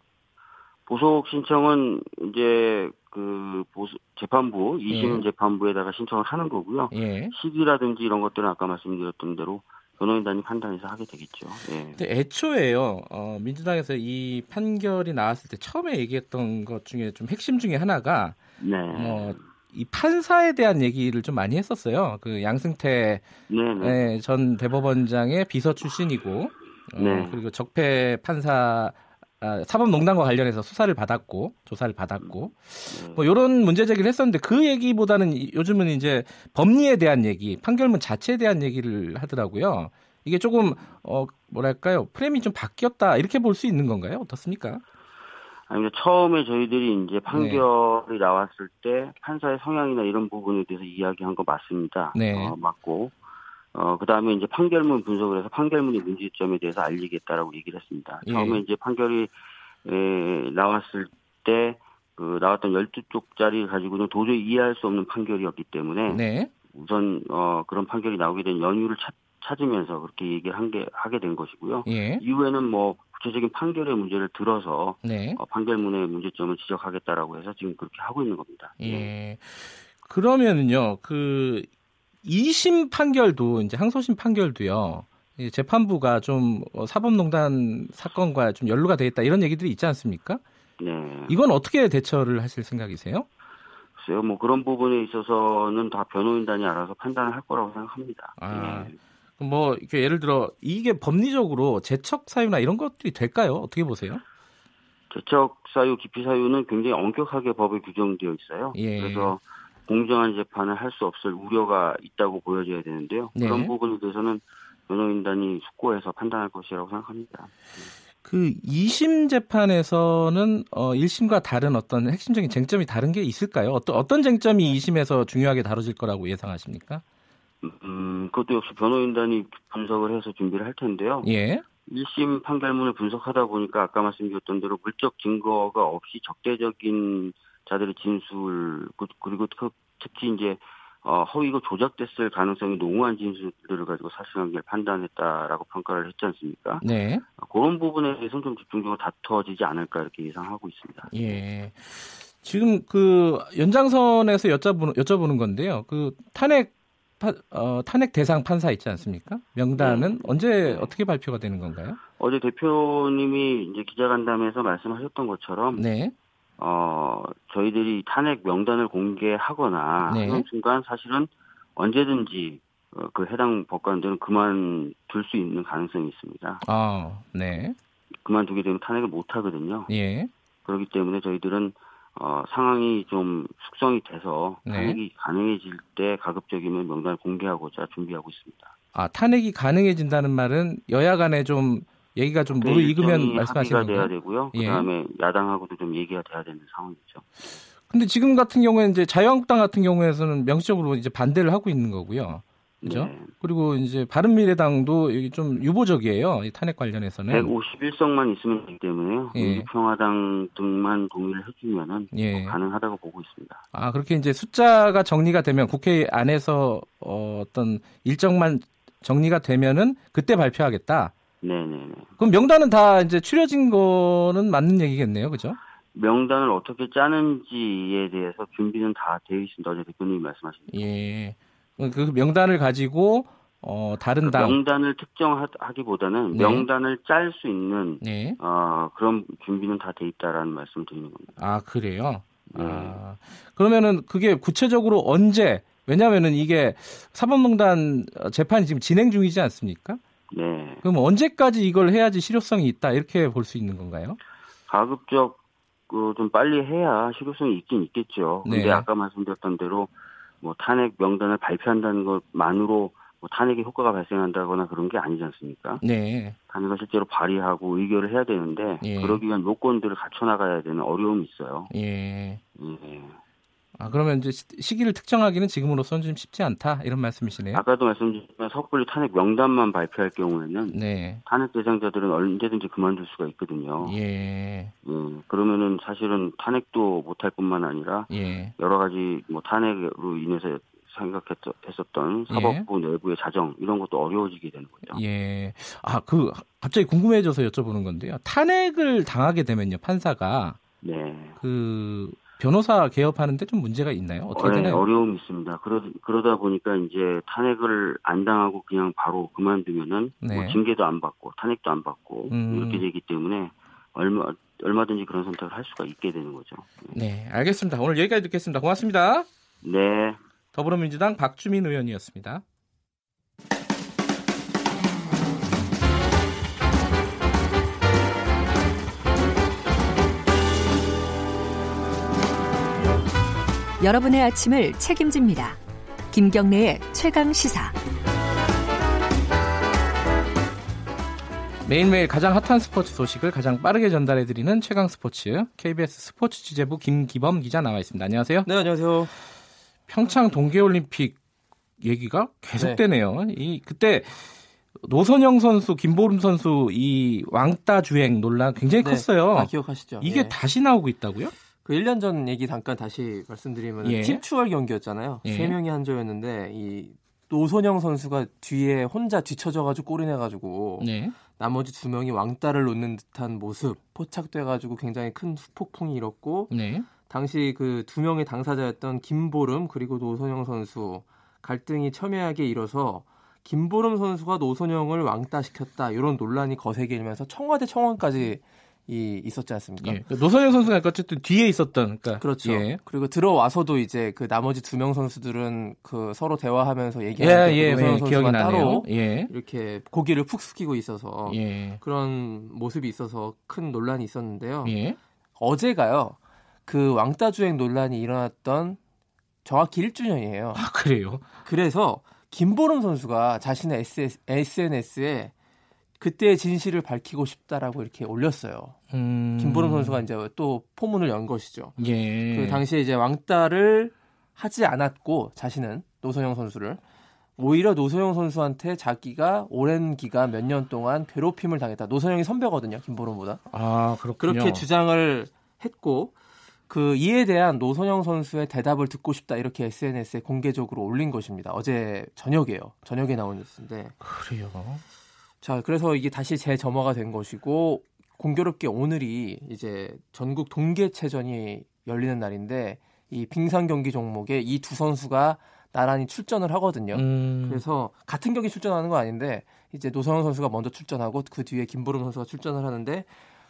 보석 신청은 이제 그 보수 재판부 이심 예. 재판부에다가 신청을 하는 거고요. 예. 시기라든지 이런 것들은 아까 말씀드렸던 대로 변호인단이 판단해서 하게 되겠죠. 예. 근데 애초에요, 어, 민주당에서 이 판결이 나왔을 때 처음에 얘기했던 것 중에 좀 핵심 중에 하나가, 네. 어, 이 판사에 대한 얘기를 좀 많이 했었어요. 그 양승태 네, 네. 예, 전 대법원장의 비서 출신이고, 어, 네. 그리고 적폐 판사 아, 사법농단과 관련해서 수사를 받았고 조사를 받았고 네. 뭐 이런 문제 제기를 했었는데 그 얘기보다는 이- 요즘은 이제 법리에 대한 얘기, 판결문 자체에 대한 얘기를 하더라고요. 이게 조금 어 뭐랄까요 프레임이 좀 바뀌었다 이렇게 볼 수 있는 건가요? 어떻습니까? 아니, 처음에 저희들이 네. 이제 판결이 나왔을 때 판사의 성향이나 이런 부분에 대해서 이야기한 거 맞습니다. 네. 어, 맞고, 어, 그 다음에 이제 판결문 분석을 해서 판결문의 문제점에 대해서 알리겠다라고 얘기를 했습니다. 예. 처음에 이제 판결이, 에, 나왔을 때, 그, 나왔던 12쪽짜리 가지고는 도저히 이해할 수 없는 판결이었기 때문에, 네, 우선, 어, 그런 판결이 나오게 된 연유를 찾, 찾으면서 그렇게 얘기를 한 게, 하게 된 것이고요. 예, 이후에는 뭐, 구체적인 판결의 문제를 들어서, 네, 어, 판결문의 문제점을 지적하겠다라고 해서 지금 그렇게 하고 있는 겁니다. 예. 그러면은요, 그 2심 판결도 이제 항소심 판결도요. 재판부가 좀 어, 사법농단 사건과 좀 연루가 돼 있다 이런 얘기들이 있지 않습니까? 네. 이건 어떻게 대처를 하실 생각이세요? 글쎄요, 뭐 그런 부분에 있어서는 다 변호인단이 알아서 판단을 할 거라고 생각합니다. 아, 예. 뭐 이렇게 예를 들어 이게 법리적으로 재척 사유나 이런 것들이 될까요? 어떻게 보세요? 재척 사유, 기피 사유는 굉장히 엄격하게 법에 규정되어 있어요. 예. 그래서 공정한 재판을 할 수 없을 우려가 있다고 보여져야 되는데요. 네. 그런 부분에 대해서는 변호인단이 숙고해서 판단할 것이라고 생각합니다. 그 2심 재판에서는 어 1심과 다른 어떤 핵심적인 쟁점이 다른 게 있을까요? 어떤 어떤 쟁점이 2심에서 중요하게 다뤄질 거라고 예상하십니까? 음, 그것도 역시 변호인단이 분석을 해서 준비를 할 텐데요. 예. 1심 판결문을 분석하다 보니까 아까 말씀드렸던 대로 물적 증거가 없이 적대적인 자들의 진술 그- 그리고 특- 특히 이제 어, 허위고 조작됐을 가능성이 농후한 진술들을 가지고 사실관계를 판단했다라고 평가를 했지 않습니까? 네. 그런 부분에 대해서는 좀 집중적으로 다투어지지 않을까 이렇게 예상하고 있습니다. 예. 지금 그 연장선에서 여쭤보는 여쭤보는 건데요. 그 탄핵 파- 어, 탄핵 대상 판사 있지 않습니까? 명단은 언제 어떻게 발표가 되는 건가요? 어제 대표님이 이제 기자간담회에서 말씀하셨던 것처럼 네. 어, 저희들이 탄핵 명단을 공개하거나 네. 하는 순간 사실은 언제든지 어, 그 해당 법관들은 그만둘 수 있는 가능성이 있습니다. 아, 네. 그만두게 되면 탄핵을 못 하거든요. 예. 그렇기 때문에 저희들은 어, 상황이 좀 숙성이 돼서 네. 탄핵이 가능해질 때 가급적이면 명단을 공개하고자 준비하고 있습니다. 아, 탄핵이 가능해진다는 말은 여야 간에 좀 얘기가 좀 무르익으면 그 일정이 말씀하시는 합의가 돼야? 되고요. 예. 그다음에 야당하고도 좀 얘기가 돼야 되는 상황이죠. 근데 지금 같은 경우에는 이제 자유한국당 같은 경우에서는 명시적으로 이제 반대를 하고 있는 거고요. 그죠? 네. 그리고 이제 바른미래당도 여기 좀 유보적이에요. 이 탄핵 관련해서는. 151석만 있으면 되기 때문에요. 예. 민주평화당 등만 동의를 해주면은 예. 뭐 가능하다고 보고 있습니다. 아, 그렇게 이제 숫자가 정리가 되면 국회 안에서 어, 어떤 일정만 정리가 되면은 그때 발표하겠다. 네네네. 그럼 명단은 다 이제 추려진 거는 맞는 얘기겠네요. 그죠? 명단을 어떻게 짜는지에 대해서 준비는 다 되어 있습니다. 어제 대표님이 말씀하신 예. 그 명단을 가지고 어, 다른 당 명단을 특정하기보다는 네. 명단을 짤 수 있는 네. 어, 그런 준비는 다 돼 있다라는 말씀을 드리는 겁니다. 아, 그래요? 네. 아, 그러면은 그게 구체적으로 언제, 왜냐면은 이게 사법농단 재판이 지금 진행 중이지 않습니까? 네. 그럼 언제까지 이걸 해야지 실효성이 있다, 이렇게 볼 수 있는 건가요? 가급적 그, 좀 빨리 해야 실효성이 있긴 있겠죠. 근데 네. 아까 말씀드렸던 대로 뭐 탄핵 명단을 발표한다는 것만으로 뭐 탄핵의 효과가 발생한다거나 그런 게 아니지 않습니까? 네. 탄핵을 실제로 발의하고 의결을 해야 되는데 예. 그러기 위한 요건들을 갖춰 나가야 되는 어려움이 있어요. 예. 예. 아, 그러면 이제 시- 시기를 특정하기는 지금으로서는 좀 쉽지 않다, 이런 말씀이시네요. 아까도 말씀드렸지만 섣불리 탄핵 명단만 발표할 경우에는 네. 탄핵 대상자들은 언제든지 그만둘 수가 있거든요. 예. 예, 그러면은 사실은 탄핵도 못할 뿐만 아니라 예. 여러 가지 뭐 탄핵으로 인해서 생각했었던 사법부 내부의 자정 이런 것도 어려워지게 되는 거죠. 예. 아, 그, 갑자기 궁금해져서 여쭤보는 건데요. 탄핵을 당하게 되면요, 판사가 네. 그, 변호사 개업하는데 좀 문제가 있나요? 어떻게 어, 네, 되나요? 어려움이 있습니다. 그러, 그러다 보니까 이제 탄핵을 안 당하고 그냥 바로 그만두면은 네. 뭐 징계도 안 받고 탄핵도 안 받고 음. 이렇게 되기 때문에 얼마 얼마든지 그런 선택을 할 수가 있게 되는 거죠. 네, 알겠습니다. 오늘 여기까지 듣겠습니다. 고맙습니다. 네. 더불어민주당 박주민 의원이었습니다. 여러분의 아침을 책임집니다. 김경래의 최강 시사. 매일매일 가장 핫한 스포츠 소식을 가장 빠르게 전달해드리는 최강 스포츠 KBS 스포츠 취재부 김기범 기자 나와 있습니다. 안녕하세요. 네, 안녕하세요. 평창 동계올림픽 얘기가 계속되네요. 네. 이 그때 노선영 선수, 김보름 선수 이 왕따 주행 논란 굉장히 네, 컸어요. 다 기억하시죠? 이게 예. 다시 나오고 있다고요? 그 1년 전 얘기 잠깐 다시 말씀드리면 예. 팀 추월 경기였잖아요. 예. 세 명이 한 조였는데 이 노선영 선수가 뒤에 혼자 뒤쳐져가지고 골이 내가지고 네. 나머지 두 명이 왕따를 놓는 듯한 모습 포착돼가지고 굉장히 큰 후폭풍이 일었고 네. 당시 그 두 명의 당사자였던 김보름 그리고 노선영 선수 갈등이 첨예하게 일어서 김보름 선수가 노선영을 왕따시켰다 이런 논란이 거세게 일면서 청와대 청원까지 이 있었지 않습니까? 예. 노선영 선수가 어쨌든 뒤에 있었던 그러니까 그렇죠. 예. 그리고 들어와서도 이제 그 나머지 두 명 선수들은 그 서로 대화하면서 예, 얘기하는 예, 노선영 예, 선수가. 따로 예. 이렇게 고기를 푹 숙이고 있어서 예. 그런 모습이 있어서 큰 논란이 있었는데요. 예. 어제가요. 그 왕따 주행 논란이 일어났던 정확히 1주년이에요. 아, 그래요. 그래서 김보름 선수가 자신의 SNS에 그때의 진실을 밝히고 싶다라고 이렇게 올렸어요. 음. 김보름 선수가 이제 또 포문을 연 것이죠. 예. 그 당시에 이제 왕따를 하지 않았고 자신은 노소영 선수를 오히려 노소영 선수한테 자기가 오랜 기간 몇 년 동안 괴롭힘을 당했다. 노소영이 선배거든요, 김보름보다. 아, 그렇군요. 그렇게 주장을 했고 그 이에 대한 노선영 선수의 대답을 듣고 싶다 이렇게 SNS에 공개적으로 올린 것입니다. 어제 저녁에요. 저녁에 나온 뉴스인데. 그래요. 자, 그래서 이게 다시 재점화가 된 것이고 공교롭게 오늘이 이제 전국 동계체전이 열리는 날인데 이 빙상 경기 종목에 이 두 선수가 나란히 출전을 하거든요. 음. 그래서 같은 경기 출전하는 건 아닌데 이제 노성영 선수가 먼저 출전하고 그 뒤에 김보름 선수가 출전을 하는데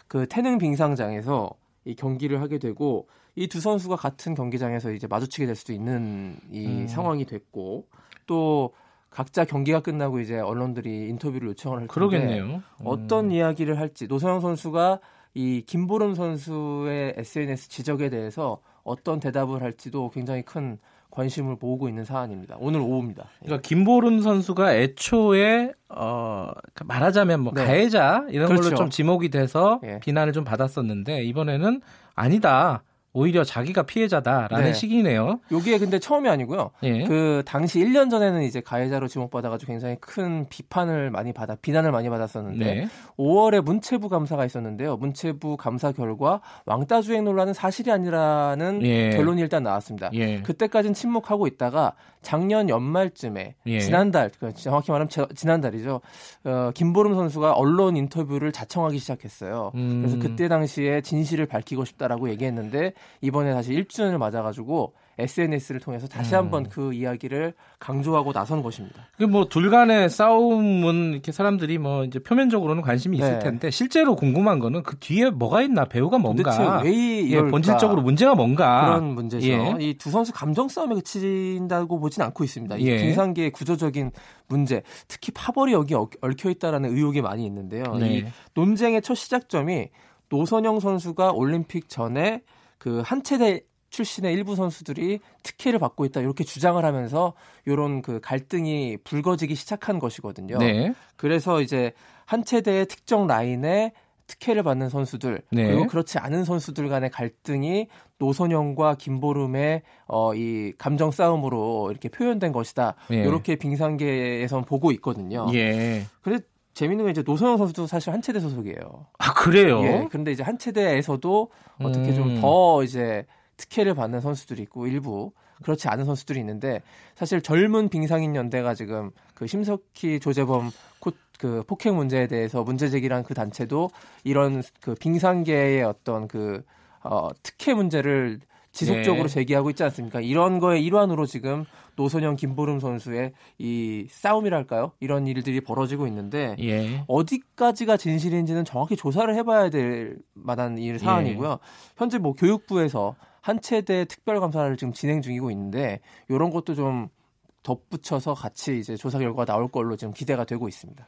그 태능 빙상장에서 이 경기를 하게 되고 이 두 선수가 같은 경기장에서 이제 마주치게 될 수도 있는 이 음. 상황이 됐고 또 각자 경기가 끝나고 이제 언론들이 인터뷰를 요청을 할 그러겠네요. 어떤 음. 이야기를 할지 노성영 선수가 이 김보름 선수의 SNS 지적에 대해서 어떤 대답을 할지도 굉장히 큰 관심을 모으고 있는 사안입니다. 오늘 오후입니다. 그러니까 김보름 선수가 애초에 어 말하자면 뭐 네. 가해자 이런 걸로 그렇죠. 좀 지목이 돼서 예. 비난을 좀 받았었는데 이번에는 아니다. 오히려 자기가 피해자다라는 네. 식이네요. 여기에 근데 처음이 아니고요. 예. 그 당시 1년 전에는 이제 가해자로 지목받아가지고 굉장히 큰 비판을 많이 받아 비난을 많이 받았었는데 네. 5월에 문체부 감사가 있었는데요. 문체부 감사 결과 왕따 주행 논란은 사실이 아니라는 예. 결론이 일단 나왔습니다. 예. 그때까지는 침묵하고 있다가 작년 연말쯤에 예. 지난달 그 정확히 말하면 저- 지난달이죠. 어, 김보름 선수가 언론 인터뷰를 자청하기 시작했어요. 음. 그래서 그때 당시에 진실을 밝히고 싶다라고 얘기했는데 이번에 다시 1주년을 맞아가지고 SNS를 통해서 다시 음. 한번 그 이야기를 강조하고 나선 것입니다. 그뭐둘 간의 싸움은 이렇게 사람들이 뭐 이제 표면적으로는 관심이 있을 네. 텐데 실제로 궁금한 거는 그 뒤에 뭐가 있나 배우가 뭔가 예? 본질적으로 문제가 뭔가 그런 문제죠. 예. 이두 선수 감정 싸움에 그친다고 보진 않고 있습니다. 이 예. 빙상계의 구조적인 문제, 특히 파벌이 여기 얽- 얽혀 있다라는 의혹이 많이 있는데요. 네. 이 논쟁의 첫 시작점이 노선영 선수가 올림픽 전에 그 한체대 출신의 일부 선수들이 특혜를 받고 있다 이렇게 주장을 하면서 이런 그 갈등이 불거지기 시작한 것이거든요. 네. 그래서 이제 한체대의 특정 라인에 특혜를 받는 선수들 네. 그리고 그렇지 않은 선수들 간의 갈등이 노선영과 김보름의 어, 이 감정 싸움으로 이렇게 표현된 것이다. 예. 이렇게 빙상계에선 보고 있거든요. 예. 근데 재밌는 건 이제 노선영 선수도 사실 한체대 소속이에요. 아 그래요. 예. 그런데 이제 한체대에서도 어떻게 음. 좀더 이제 특혜를 받는 선수들이 있고 일부 그렇지 않은 선수들이 있는데 사실 젊은 빙상인 연대가 지금 그 심석희 조재범 코, 그 폭행 문제에 대해서 문제 제기한 그 단체도 이런 그 빙상계의 어떤 그 어, 특혜 문제를 지속적으로 네. 제기하고 있지 않습니까? 이런 거의 일환으로 지금 노선영 김보름 선수의 이 싸움이랄까요? 이런 일들이 벌어지고 있는데 예. 어디까지가 진실인지는 정확히 조사를 해봐야 될 만한 일 사안이고요. 현재 뭐 교육부에서 한 체대 특별 감사를 지금 진행 중이고 있는데 이런 것도 좀 덧붙여서 같이 이제 조사 결과가 나올 걸로 지금 기대가 되고 있습니다.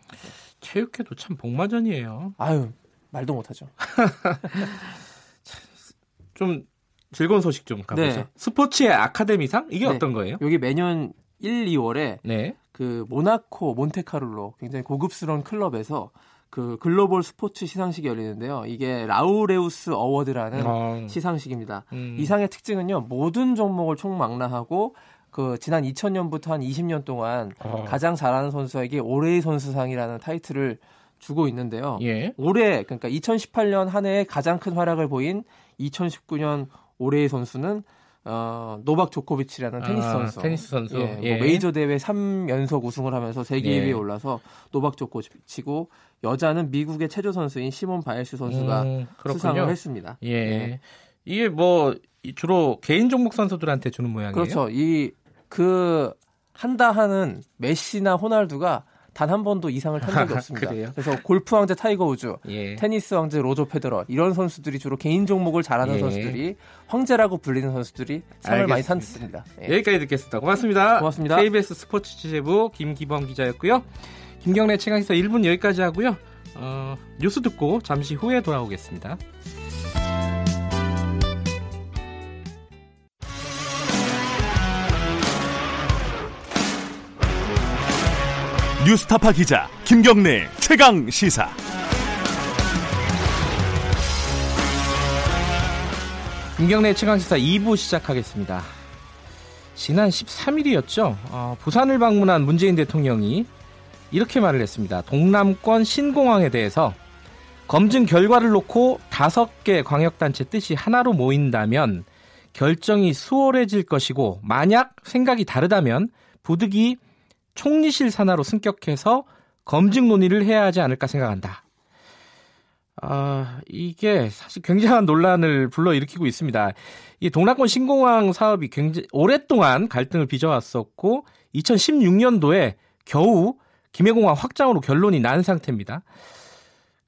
체육회도 참 복마전이에요. 아유 말도 못하죠. 좀 즐거운 소식 좀 가보죠. 네. 스포츠의 아카데미상 이게 네. 어떤 거예요? 여기 매년 1, 2월에 네. 그 모나코 몬테카를로 굉장히 고급스러운 클럽에서 그 글로벌 스포츠 시상식이 열리는데요. 이게 라우레우스 어워드라는 어, 시상식입니다. 음. 이 상의 특징은요. 모든 종목을 총망라하고 그 지난 2000년부터 한 20년 동안 어. 가장 잘하는 선수에게 올해의 선수상이라는 타이틀을 주고 있는데요. 예. 올해 그러니까 2018년 한 해에 가장 큰 활약을 보인 2019년 올해의 선수는 어, 노박 조코비치라는 테니스 아, 선수. 테니스 선수. 예, 예. 뭐 메이저 대회 3연속 우승을 하면서 세계 예. 2위에 올라서 노박 조코비치고 여자는 미국의 체조 선수인 시몬 바일스 선수가 음, 수상을. 했습니다. 예. 예. 이게 뭐 이- 주로 개인 종목 선수들한테 주는 모양이에요. 그렇죠. 이 그 한다 하는 메시나 호날두가 단 한 번도 이 상을 탄 적이 없습니다. 그래서 골프 황제 타이거 우즈, 예. 테니스 황제 로저 페더러 이런 선수들이 주로 개인 종목을 잘하는 예. 선수들이 황제라고 불리는 선수들이 상을 많이 알겠습니다. 탔습니다. 예. 여기까지 듣겠습니다. 고맙습니다. 고맙습니다. KBS 스포츠 취재부 김기범 기자였고요. 김경래 최강시사 1분 여기까지 하고요. 어, 뉴스 듣고 잠시 후에 돌아오겠습니다. 뉴스타파 기자 김경래 최강 시사. 김경래 최강 시사 2부 시작하겠습니다. 지난 13일이었죠. 어, 부산을 방문한 문재인 대통령이 이렇게 말을 했습니다. 동남권 신공항에 대해서 검증 결과를 놓고 다섯 개 광역단체 뜻이 하나로 모인다면 결정이 수월해질 것이고 만약 생각이 다르다면 부득이 총리실 산하로 승격해서 검증 논의를 해야 하지 않을까 생각한다. 아, 이게 사실 굉장한 논란을 불러일으키고 있습니다. 이 동남권 신공항 사업이 굉장히 오랫동안 갈등을 빚어왔었고 2016년도에 겨우 김해공항 확장으로 결론이 난 상태입니다.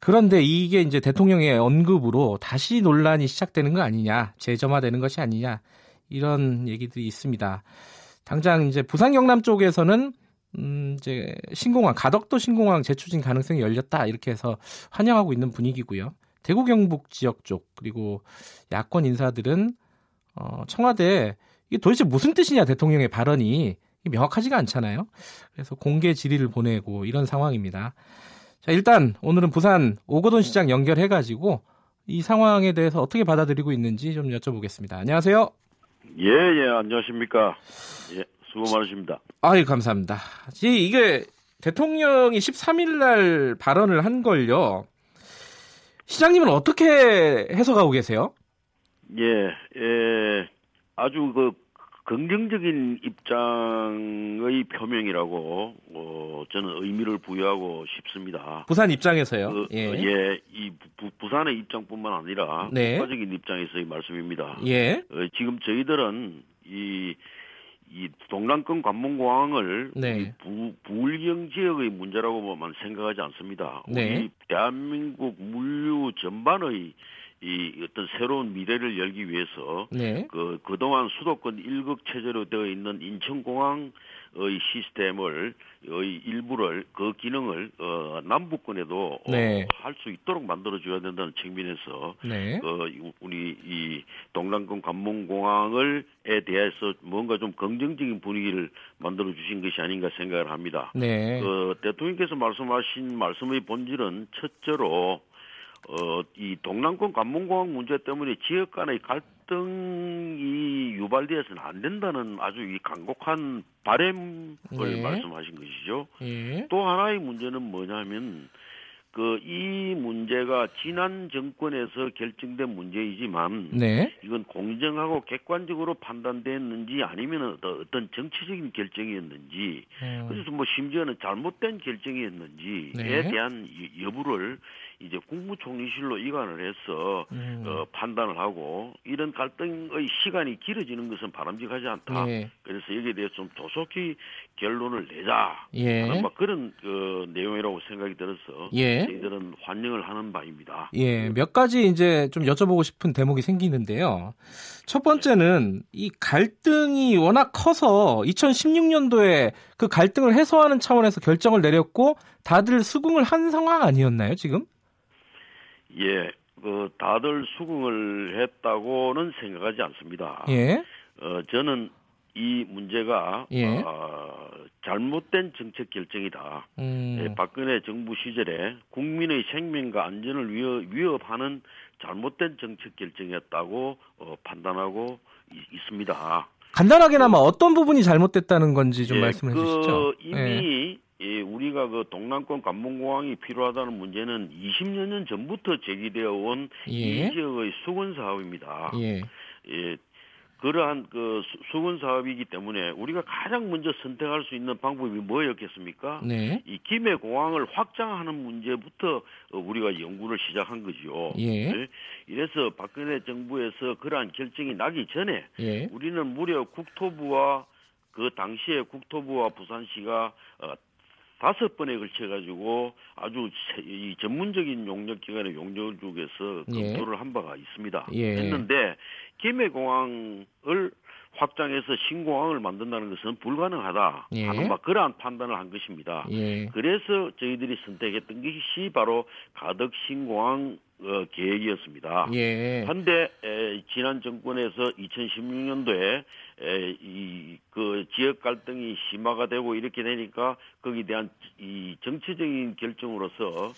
그런데 이게 이제 대통령의 언급으로 다시 논란이 시작되는 거 아니냐, 재점화되는 것이 아니냐 이런 얘기들이 있습니다. 당장 이제 부산 경남 쪽에서는 음 이제 신공항 가덕도 신공항 재추진 가능성이 열렸다 이렇게 해서 환영하고 있는 분위기고요. 대구 경북 지역 쪽 그리고 야권 인사들은 어 청와대 이게 도대체 무슨 뜻이냐 대통령의 발언이 명확하지가 않잖아요. 그래서 공개 질의를 보내고 이런 상황입니다. 자, 일단 오늘은 부산 오거돈 시장 연결해 가지고 이 상황에 대해서 어떻게 받아들이고 있는지 좀 여쭤보겠습니다. 안녕하세요. 예, 예, 안녕하십니까. 예, 수고 많으십니다. 아유, 감사합니다. 이- 이게 대통령이 13일 날 발언을 한 걸요. 시장님은 어떻게 해석하고 계세요? 예, 예, 아주 그 긍정적인 입장의 표명이라고 어, 저는 의미를 부여하고 싶습니다. 부산 입장에서요. 그, 예. 예, 이 부, 부산의 입장뿐만 아니라 네. 국가적인 입장에서의 말씀입니다. 예. 어, 지금 저희들은 이, 이 동남권 관문공항을 네. 부, 부울경 지역의 문제라고만 생각하지 않습니다. 네. 우리 대한민국 물류 전반의 이 어떤 새로운 미래를 열기 위해서 네. 그 그동안 수도권 일극 체제로 되어 있는 인천공항 의 시스템을 의 일부를 그 기능을 어, 남부권에도 네. 할수 있도록 만들어 줘야 된다는 측면에서 네. 어, 이- 우리 이 동남권 관문공항을에 대해서 뭔가 좀 긍정적인 분위기를 만들어 주신 것이 아닌가 생각을 합니다. 네. 어, 대통령께서 말씀하신 말씀의 본질은 첫째로 어, 이 동남권 관문공항 문제 때문에 지역 간의 갈등이 유발되어서는 안 된다는 아주 이 강곡한 바램을 네. 말씀하신 것이죠. 예. 또 하나의 문제는 뭐냐면 그 이 문제가 지난 정권에서 결정된 문제이지만 네. 이건 공정하고 객관적으로 판단됐는지 아니면 어떤 정치적인 결정이었는지 음, 그래서 뭐 심지어는 잘못된 결정이었는지에 네. 대한 이 여부를 이제 국무총리실로 이관을 해서 음. 어, 판단을 하고 이런 갈등의 시간이 길어지는 것은 바람직하지 않다. 예. 그래서 여기에 대해서 좀 조속히 결론을 내자. 예. 하는 막 그런 그 내용이라고 생각이 들어서 예. 저희들은 환영을 하는 바입니다. 예, 몇 가지 이제 좀 여쭤보고 싶은 대목이 생기는데요. 첫 번째는 이 갈등이 워낙 커서 2016년도에 그 갈등을 해소하는 차원에서 결정을 내렸고 다들 수긍을 한 상황 아니었나요, 지금? 예, 그 다들 수긍을 했다고는 생각하지 않습니다. 예. 어, 저는 이 문제가 예. 어, 잘못된 정책 결정이다. 음. 예, 박근혜 정부 시절에 국민의 생명과 안전을 위협, 위협하는 잘못된 정책 결정이었다고 어, 판단하고 있, 있습니다. 간단하게나마 어떤 부분이 잘못됐다는 건지 좀 예, 말씀해 그 주시죠. 이미 예, 우리가 그 동남권 관문공항이 필요하다는 문제는 20여 년 전부터 제기되어 온이 예. 지역의 수건 사업입니다. 예. 예, 그러한 그 수- 수건 사업이기 때문에 우리가 가장 먼저 선택할 수 있는 방법이 뭐였겠습니까? 네. 이 김해 공항을 확장하는 문제부터 어, 우리가 연구를 시작한 거지요. 예. 이래서 박근혜 정부에서 그러한 결정이 나기 전에 예. 우리는 무려 국토부와 그 당시에 국토부와 부산시가 어, 다섯 번에 걸쳐 가지고 아주 세- 이 전문적인 용역 기관의 용역을 주고서 예. 검토를 한 바가 있습니다. 예. 했는데 김해공항을 확장해서 신공항을 만든다는 것은 불가능하다 예. 하는 막 그러한 판단을 한 것입니다. 예. 그래서 저희들이 선택했던 것이 바로 가덕 신공항 어, 계획이었습니다. 예. 한데 에, 지난 정권에서 2016년도에 이그 지역 갈등이 심화가 되고 이렇게 되니까 거기에 대한 이 정치적인 결정으로서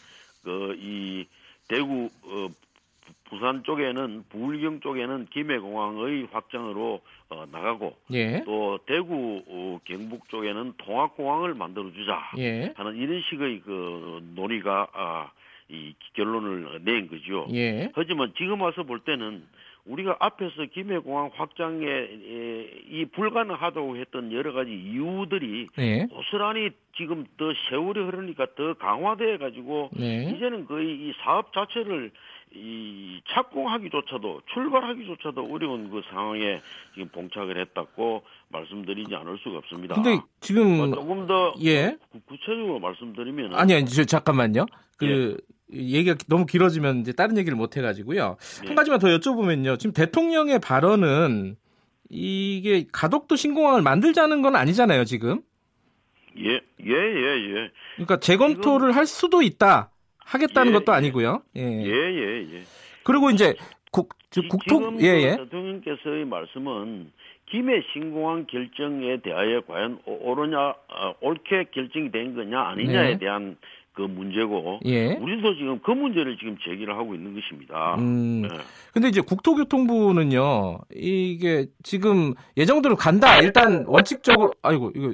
그이 대구 어, 부- 부산 쪽에는 부울경 쪽에는 김해공항의 확장으로 어, 나가고 예. 또 대구 어, 경북 쪽에는 통합공항을 만들어 주자 예. 하는 이런 식의 그 논의가 아, 이 결론을 낸 거죠. 예. 하지만 지금 와서 볼 때는 우리가 앞에서 김해공항 확장에 에, 이 불가능하다고 했던 여러 가지 이유들이 예. 고스란히 지금 더 세월이 흐르니까 더 강화돼 가지고 네. 이제는 거의 이 사업 자체를 이 착공하기조차도 출발하기조차도 어려운 그 상황에 지금 봉착을 했다고 말씀드리지 않을 수가 없습니다. 근데 지금 어, 조금 더 예. 구- 구체적으로 말씀드리면 아니 아니 저, 잠깐만요. 그 예. 얘기가 너무 길어지면 이제 다른 얘기를 못 해가지고요. 예. 한 가지만 더 여쭤보면요. 지금 대통령의 발언은 이게 가덕도 신공항을 만들자는 건 아니잖아요. 지금. 예, 예, 예, 예. 그러니까 재검토를 할 수도 있다. 하겠다는 예, 것도 예. 아니고요. 예. 예, 예, 예. 그리고 이제 국 저, 지- 국토 예그 예. 대통령께서의 말씀은 김해 신공항 결정에 대하여 과연 오- 옳으냐, 어, 옳게 결정이 된 거냐 아니냐에 네. 대한 그 문제고 예. 우리도 지금 그 문제를 지금 제기를 하고 있는 것입니다. 음. 네. 근데 이제 국토교통부는요. 이게 지금 예정대로 간다. 일단 원칙적으로 아이고 이거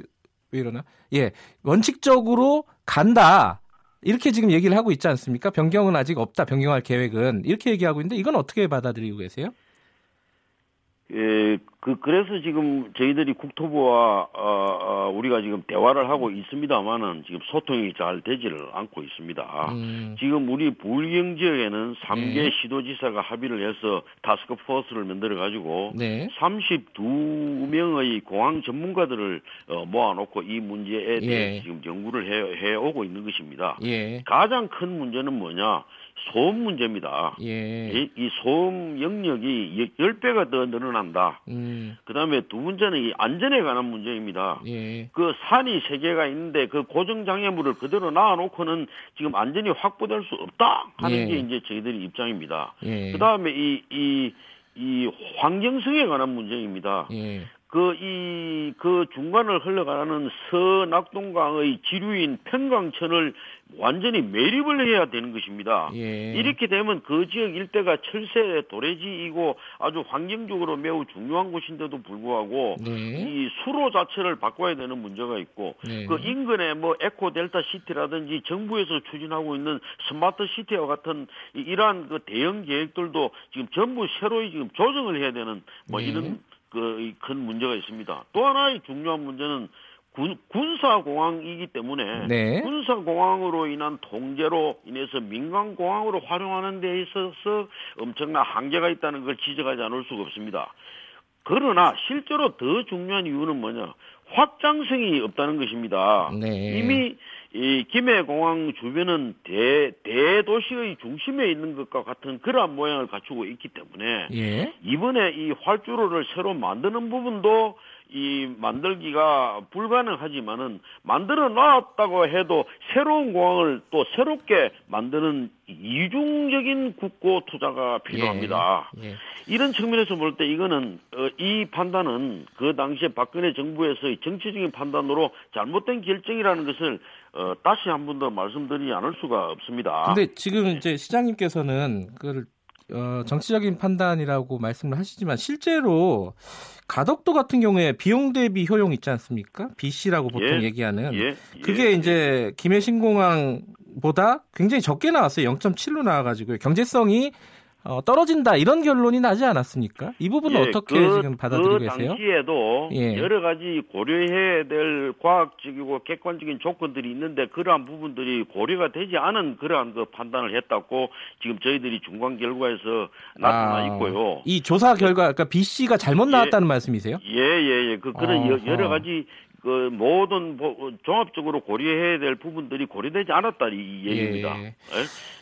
왜 이러나? 예. 원칙적으로 간다. 이렇게 지금 얘기를 하고 있지 않습니까? 변경은 아직 없다. 변경할 계획은 이렇게 얘기하고 있는데 이건 어떻게 받아들이고 계세요? 예, 그 그래서 지금 저희들이 국토부와 어, 어, 우리가 지금 대화를 하고 있습니다만은 지금 소통이 잘 되지를 않고 있습니다. 음, 지금 우리 부울경 지역에는 3개 네. 시도지사가 합의를 해서 타스크포스를 만들어 가지고 네. 32명의 공항 전문가들을 어, 모아놓고 이 문제에 대해 예. 지금 연구를 해, 해오고 있는 것입니다. 예. 가장 큰 문제는 뭐냐? 소음 문제입니다. 예. 이, 이 소음 영역이 10배가 더 늘어난다. 음, 그 다음에 두 번째는 이 안전에 관한 문제입니다. 예. 그 산이 세 개가 있는데 그 고정 장애물을 그대로 놔놓고는 지금 안전이 확보될 수 없다 하는 예. 게 이제 저희들의 입장입니다. 예. 그 다음에 이, 이, 이 환경성에 관한 문제입니다. 예. 그, 이, 그 중간을 흘러가는 서낙동강의 지류인 평강천을 완전히 매립을 해야 되는 것입니다. 예. 이렇게 되면 그 지역 일대가 철새 도래지이고 아주 환경적으로 매우 중요한 곳인데도 불구하고 네. 이 수로 자체를 바꿔야 되는 문제가 있고 네. 그 인근에 뭐 에코 델타 시티라든지 정부에서 추진하고 있는 스마트 시티와 같은 이- 이러한 그 대형 계획들도 지금 전부 새로이 지금 조정을 해야 되는 뭐 네. 이런 그 큰 문제가 있습니다. 또 하나의 중요한 문제는 군, 군사공항이기 때문에 네. 군사공항으로 인한 통제로 인해서 민간공항으로 활용하는 데 있어서 엄청난 한계가 있다는 걸 지적하지 않을 수가 없습니다. 그러나 실제로 더 중요한 이유는 뭐냐? 확장성이 없다는 것입니다. 네. 이미 이 김해공항 주변은 대, 대도시의 중심에 있는 것과 같은 그러한 모양을 갖추고 있기 때문에 예. 이번에 이 활주로를 새로 만드는 부분도 이 만들기가 불가능하지만은 만들어 놨다고 해도 새로운 공항을 또 새롭게 만드는 이중적인 국고 투자가 필요합니다. 예. 이런 측면에서 볼 때 이거는 어, 이 판단은 그 당시에 박근혜 정부에서의 정치적인 판단으로 잘못된 결정이라는 것을 어, 다시 한 번 더 말씀드리지 않을 수가 없습니다. 근데 지금 이제 시장님께서는 그걸 어, 정치적인 판단이라고 말씀을 하시지만 실제로 가덕도 같은 경우에 비용 대비 효용 있지 않습니까? BC라고 보통 예. 얘기하는 예, 그게 예, 이제 김해 신공항보다 굉장히 적게 나왔어요. 0.7로 나와가지고요. 경제성이 어, 떨어진다 이런 결론이 나지 않았습니까? 이 부분은 예, 어떻게 그, 지금 받아들이고 그 계세요? 당시에도 예. 여러 가지 고려해야 될 과학적이고 객관적인 조건들이 있는데 그러한 부분들이 고려가 되지 않은 그러한 그 판단을 했다고 지금 저희들이 중간 결과에서 나타나 아, 있고요. 이 조사 결과 그러니까 B 씨가 잘못 예. 나왔다는 말씀이세요? 예예예 그 그런 여- 어허. 여러 가지 그 모든 뭐 종합적으로 고려해야 될 부분들이 고려되지 않았다 이 얘기입니다. 예. 예?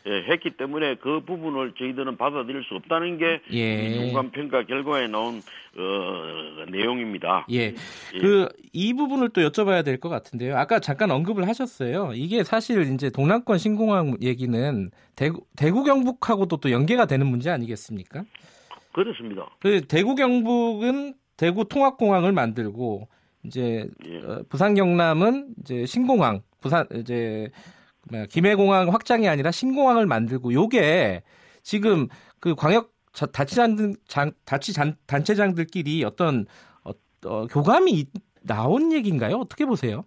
예, 했기 때문에 그 부분을 저희들은 받아들일 수 없다는 게 예. 이 중간 평가 결과에 나온 어, 내용입니다. 예. 그 이 부분을 또 여쭤봐야 될 것 같은데요. 아까 잠깐 언급을 하셨어요. 이게 사실 이제 동남권 신공항 얘기는 대구, 대구 경북하고도 또 연계가 되는 문제 아니겠습니까? 그렇습니다. 그 대구 경북은 대구 통합공항을 만들고 이제 예. 어, 부산 경남은 이제 신공항 부산 이제 뭐야, 김해공항 확장이 아니라 신공항을 만들고 요게 지금 그 광역 자- 자치단 장, 자치 단, 단체장들끼리 어떤 어, 어, 교감이 있- 나온 얘기인가요? 어떻게 보세요?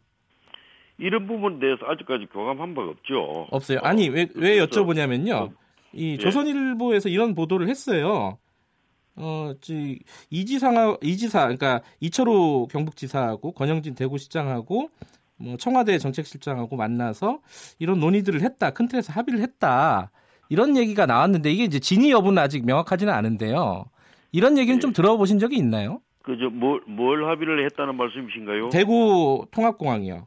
이런 부분에 대해서 아직까지 교감한 바가 없죠. 없어요. 아니 왜 왜 여쭤보냐면요. 어, 이 예. 조선일보에서 이런 보도를 했어요. 어, 지 이지상 이지사 그러니까 이철호 경북지사하고 권영진 대구시장하고 뭐 청와대 정책실장하고 만나서 이런 논의들을 했다. 큰 틀에서 합의를 했다. 이런 얘기가 나왔는데 이게 이제 진위 여부는 아직 명확하지는 않은데요. 이런 얘기는 예. 좀 들어보신 적이 있나요? 그저 뭘, 뭘 합의를 했다는 말씀이신가요? 대구 통합공항이요.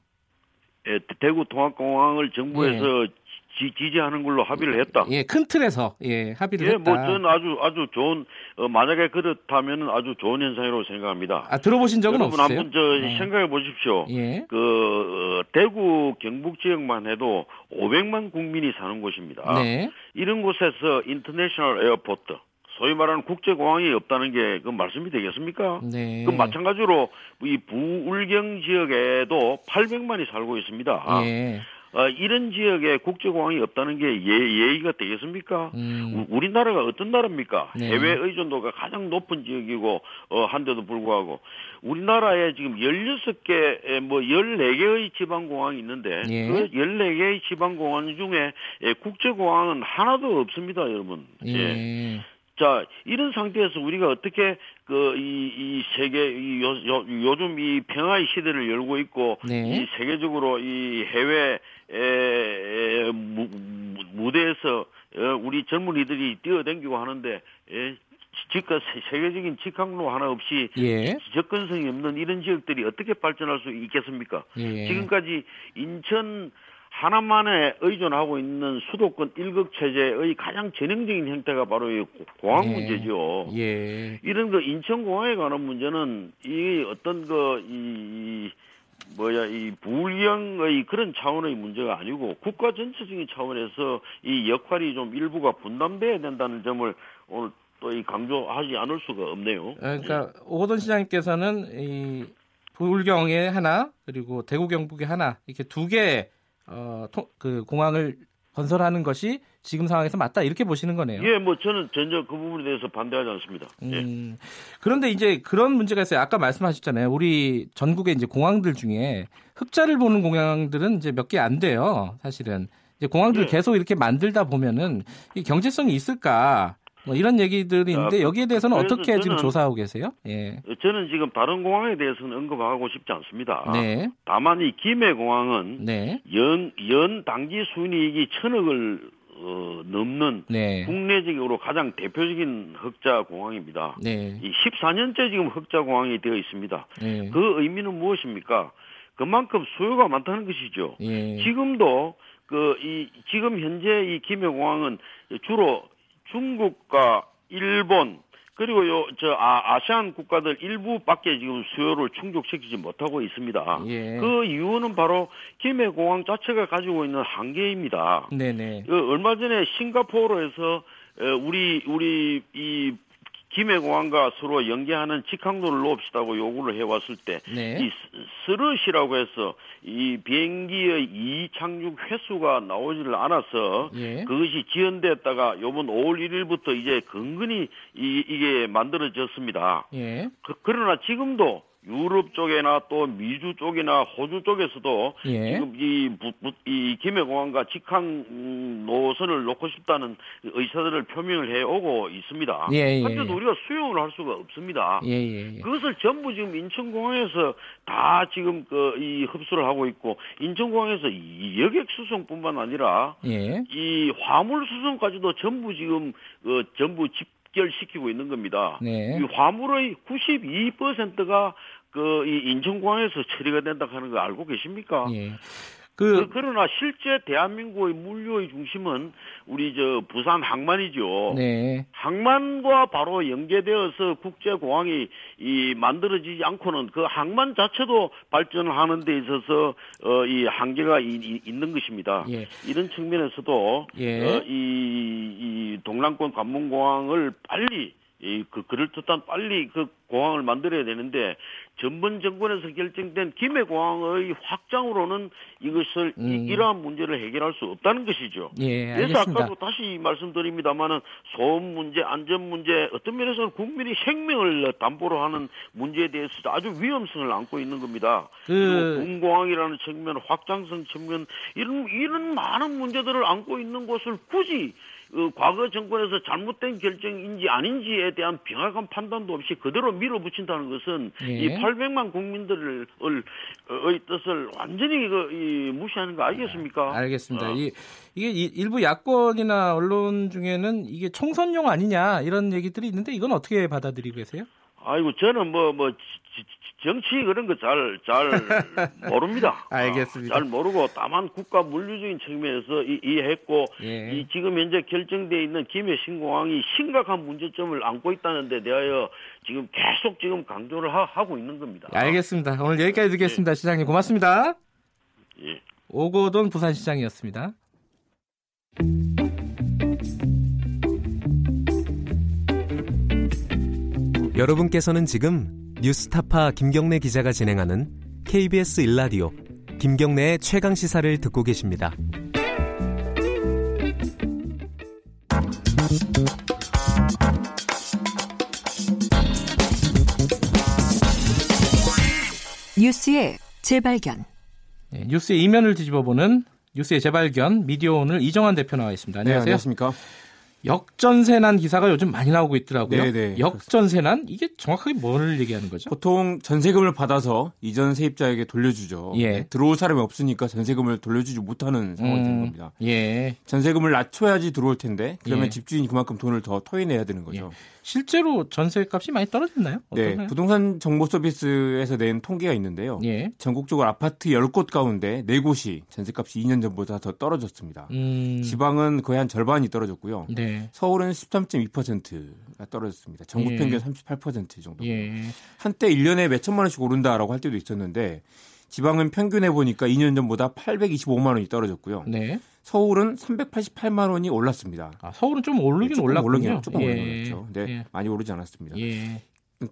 예, 대구 통합공항을 정부에서 지, 지 지하는 걸로 합의를 했다. 예, 큰 틀에서 예 합의를 예, 했다. 뭐 저는 아주 아주 좋은 어, 만약에 그렇다면은 아주 좋은 현상이라고 생각합니다. 아 들어보신 적은 여러분 없으세요? 한번 저 네. 생각해 보십시오. 예. 그 어, 대구 경북 지역만 해도 500만 국민이 사는 곳입니다. 네. 이런 곳에서 international airport 소위 말하는 국제공항이 없다는 게 그 말씀이 되겠습니까? 네. 그 마찬가지로 이 부울경 지역에도 800만이 살고 있습니다. 예. 어, 이런 지역에 국제공항이 없다는 게 예, 예의가 되겠습니까? 음. 우- 우리나라가 어떤 나라입니까? 네. 해외 의존도가 가장 높은 지역이고 어, 한데도 불구하고 우리나라에 지금 16개 뭐 14개의 지방 공항이 있는데 예. 그 14개의 지방 공항 중에 예, 국제공항은 하나도 없습니다, 여러분. 예. 자, 이런 상태에서 우리가 어떻게 그 이 이 세계 이 요, 요, 요즘 이 평화의 시대를 열고 있고 네. 이 세계적으로 이 해외 에, 에, 무, 무- 무대에서 어, 우리 젊은이들이 뛰어댕기고 하는데 예, 지금 세계적인 직항로 하나 없이 예. 접근성이 없는 이런 지역들이 어떻게 발전할 수 있겠습니까? 예. 지금까지 인천 하나만에 의존하고 있는 수도권 일극 체제의 가장 전형적인 형태가 바로 이 공항 예. 문제죠. 예. 이런 그 인천 공항에 관한 문제는 이 어떤 그이 뭐야 이 불경의 그런 차원의 문제가 아니고 국가 전체적인 차원에서 이 역할이 좀 일부가 분담돼야 된다는 점을 오늘 또 이 강조하지 않을 수가 없네요. 그러니까 오호돈 시장님께서는 이 불경에 하나 그리고 대구 경북에 하나 이렇게 두개 어, 토- 그 공항을 건설하는 것이 지금 상황에서 맞다 이렇게 보시는 거네요. 예, 뭐 저는 전혀 그 부분에 대해서 반대하지 않습니다. 예. 음, 그런데 이제 그런 문제가 있어요. 아까 말씀하셨잖아요. 우리 전국의 이제 공항들 중에 흑자를 보는 공항들은 이제 몇 개 안 돼요. 사실은 이제 공항들 예. 계속 이렇게 만들다 보면은 이 경제성이 있을까? 뭐 이런 얘기들이 있는데 아, 여기에 대해서는 어떻게 지금 저는- 조사하고 계세요? 예. 저는 지금 다른 공항에 대해서는 언급하고 싶지 않습니다. 네. 다만 이 김해공항은 네. 연, 연 당기 순이익이 천억을 어, 넘는 네. 국내적으로 가장 대표적인 흑자 공항입니다. 네. 이 14년째 지금 흑자 공항이 되어 있습니다. 네. 그 의미는 무엇입니까? 그만큼 수요가 많다는 것이죠. 예. 지금도 그 이 지금 현재 이 김해공항은 주로 중국과 일본 그리고 요저 아, 아시안 국가들 일부밖에 지금 수요를 충족시키지 못하고 있습니다. 예. 그 이유는 바로 김해 공항 자체가 가지고 있는 한계입니다. 네네. 그 얼마 전에 싱가포르에서 에, 우리 우리 이 김해공항과 서로 연계하는 직항로를 놓읍시다고 요구를 해왔을 때 네. 이 스럿이라고 해서 이 비행기의 이착륙 횟수가 나오지를 않아서 예. 그것이 지연됐다가 요번 5월 1일부터 이제 근근히 이, 이게 만들어졌습니다. 예. 그, 러나 지금도 유럽 쪽이나 또 미주 쪽이나 호주 쪽에서도 예. 지금 이, 부- 부- 이 김해공항과 직항 음, 노선을 놓고 싶다는 의사들을 표명을 해오고 있습니다. 예, 예, 하지만 예. 우리가 수용을 할 수가 없습니다. 예, 예, 예. 그것을 전부 지금 인천공항에서 다 지금 그 이 흡수를 하고 있고 인천공항에서 이 여객 수송뿐만 아니라 예. 이 화물 수송까지도 전부 지금 어, 전부 집 결시키고 있는 겁니다. 네. 이 화물의 92%가 그 이 인천공항에서 처리가 된다 하는 거 알고 계십니까? 예. 그, 그, 러나 실제 대한민국의 물류의 중심은 우리 저 부산 항만이죠. 네. 항만과 바로 연계되어서 국제 공항이 이 만들어지지 않고는 그 항만 자체도 발전을 하는 데 있어서 어, 이 한계가 이- 이- 있는 것입니다. 예. 이런 측면에서도 예. 어, 이, 이 동남권 관문공항을 빨리 이, 그, 그럴듯한 빨리 그 공항을 만들어야 되는데, 전번 정권에서 결정된 김해 공항의 확장으로는 이것을, 음. 이, 이러한 문제를 해결할 수 없다는 것이죠. 예, 그래서. 아까도 다시 말씀드립니다만은 소음 문제, 안전 문제, 어떤 면에서는 국민의 생명을 담보로 하는 문제에 대해서 아주 위험성을 안고 있는 겁니다. 그- 군공항이라는 측면, 확장성 측면 이런 이런 많은 문제들을 안고 있는 것을 굳이 어, 과거 정권에서 잘못된 결정인지 아닌지에 대한 명확한 판단도 없이 그대로 밀어붙인다는 것은 예. 이 800만 국민들을 의 뜻을 완전히 그, 이, 무시하는 거 아니겠습니까? 알겠습니다. 어. 이, 이게 이- 일부 야권이나 언론 중에는 이게 총선용 아니냐 이런 얘기들이 있는데 이건 어떻게 받아들이고 계세요? 아이고 저는 뭐뭐 정치 그런 거 잘 잘 모릅니다. 알겠습니다. 아, 잘 모르고 다만 국가 물류적인 측면에서 이, 이해했고 예. 이 지금 현재 결정돼 있는 김해 신공항이 심각한 문제점을 안고 있다는 데 대하여 지금 계속 지금 강조를 하, 고 있는 겁니다. 알겠습니다. 오늘 여기까지 듣겠습니다. 시장님 고맙습니다. 예. 오고돈 부산시장이었습니다. 여러분께서는 지금 뉴스타파 김경래 기자가 진행하는 KBS 일라디오 김경래의 최강 시사를 듣고 계십니다. 뉴스의 재발견. 네, 뉴스의 이면을 뒤집어보는 뉴스의 재발견 미디어 오늘 이정환 대표 나와 있습니다. 네, 안녕하세요. 안녕하십니까. 역전세난 기사가 요즘 많이 나오고 있더라고요. 네, 네. 역전세난 이게 정확하게 뭘 얘기하는 거죠? 보통 전세금을 받아서 이전 세입자에게 돌려주죠. 예. 네, 들어올 사람이 없으니까 전세금을 돌려주지 못하는 상황이 되는 음, 겁니다. 예. 전세금을 낮춰야지 들어올 텐데 그러면 예. 집주인이 그만큼 돈을 더 토해내야 되는 거죠. 실제로 전세값이 많이 떨어졌나요? 네, 어떠나요? 부동산 정보 서비스에서 낸 통계가 있는데요. 예. 전국적으로 아파트 10곳 가운데 4곳이 전세값이 2년 전보다 더 떨어졌습니다. 음, 지방은 거의 한 절반이 떨어졌고요. 네. 서울은 13.2%가 떨어졌습니다. 전국 예. 평균 38% 정도. 예. 한때 한때 1년에 몇 천만 원씩 오른다라고 할 때도 있었는데 지방은 평균해 보니까 2년 전보다 825만 원이 떨어졌고요. 네. 서울은 388만 원이 올랐습니다. 아, 서울은 좀 오르긴 조금 올랐군요. 오르긴 조금 예. 올랐죠. 근데 예. 많이 오르지 않았습니다. 예.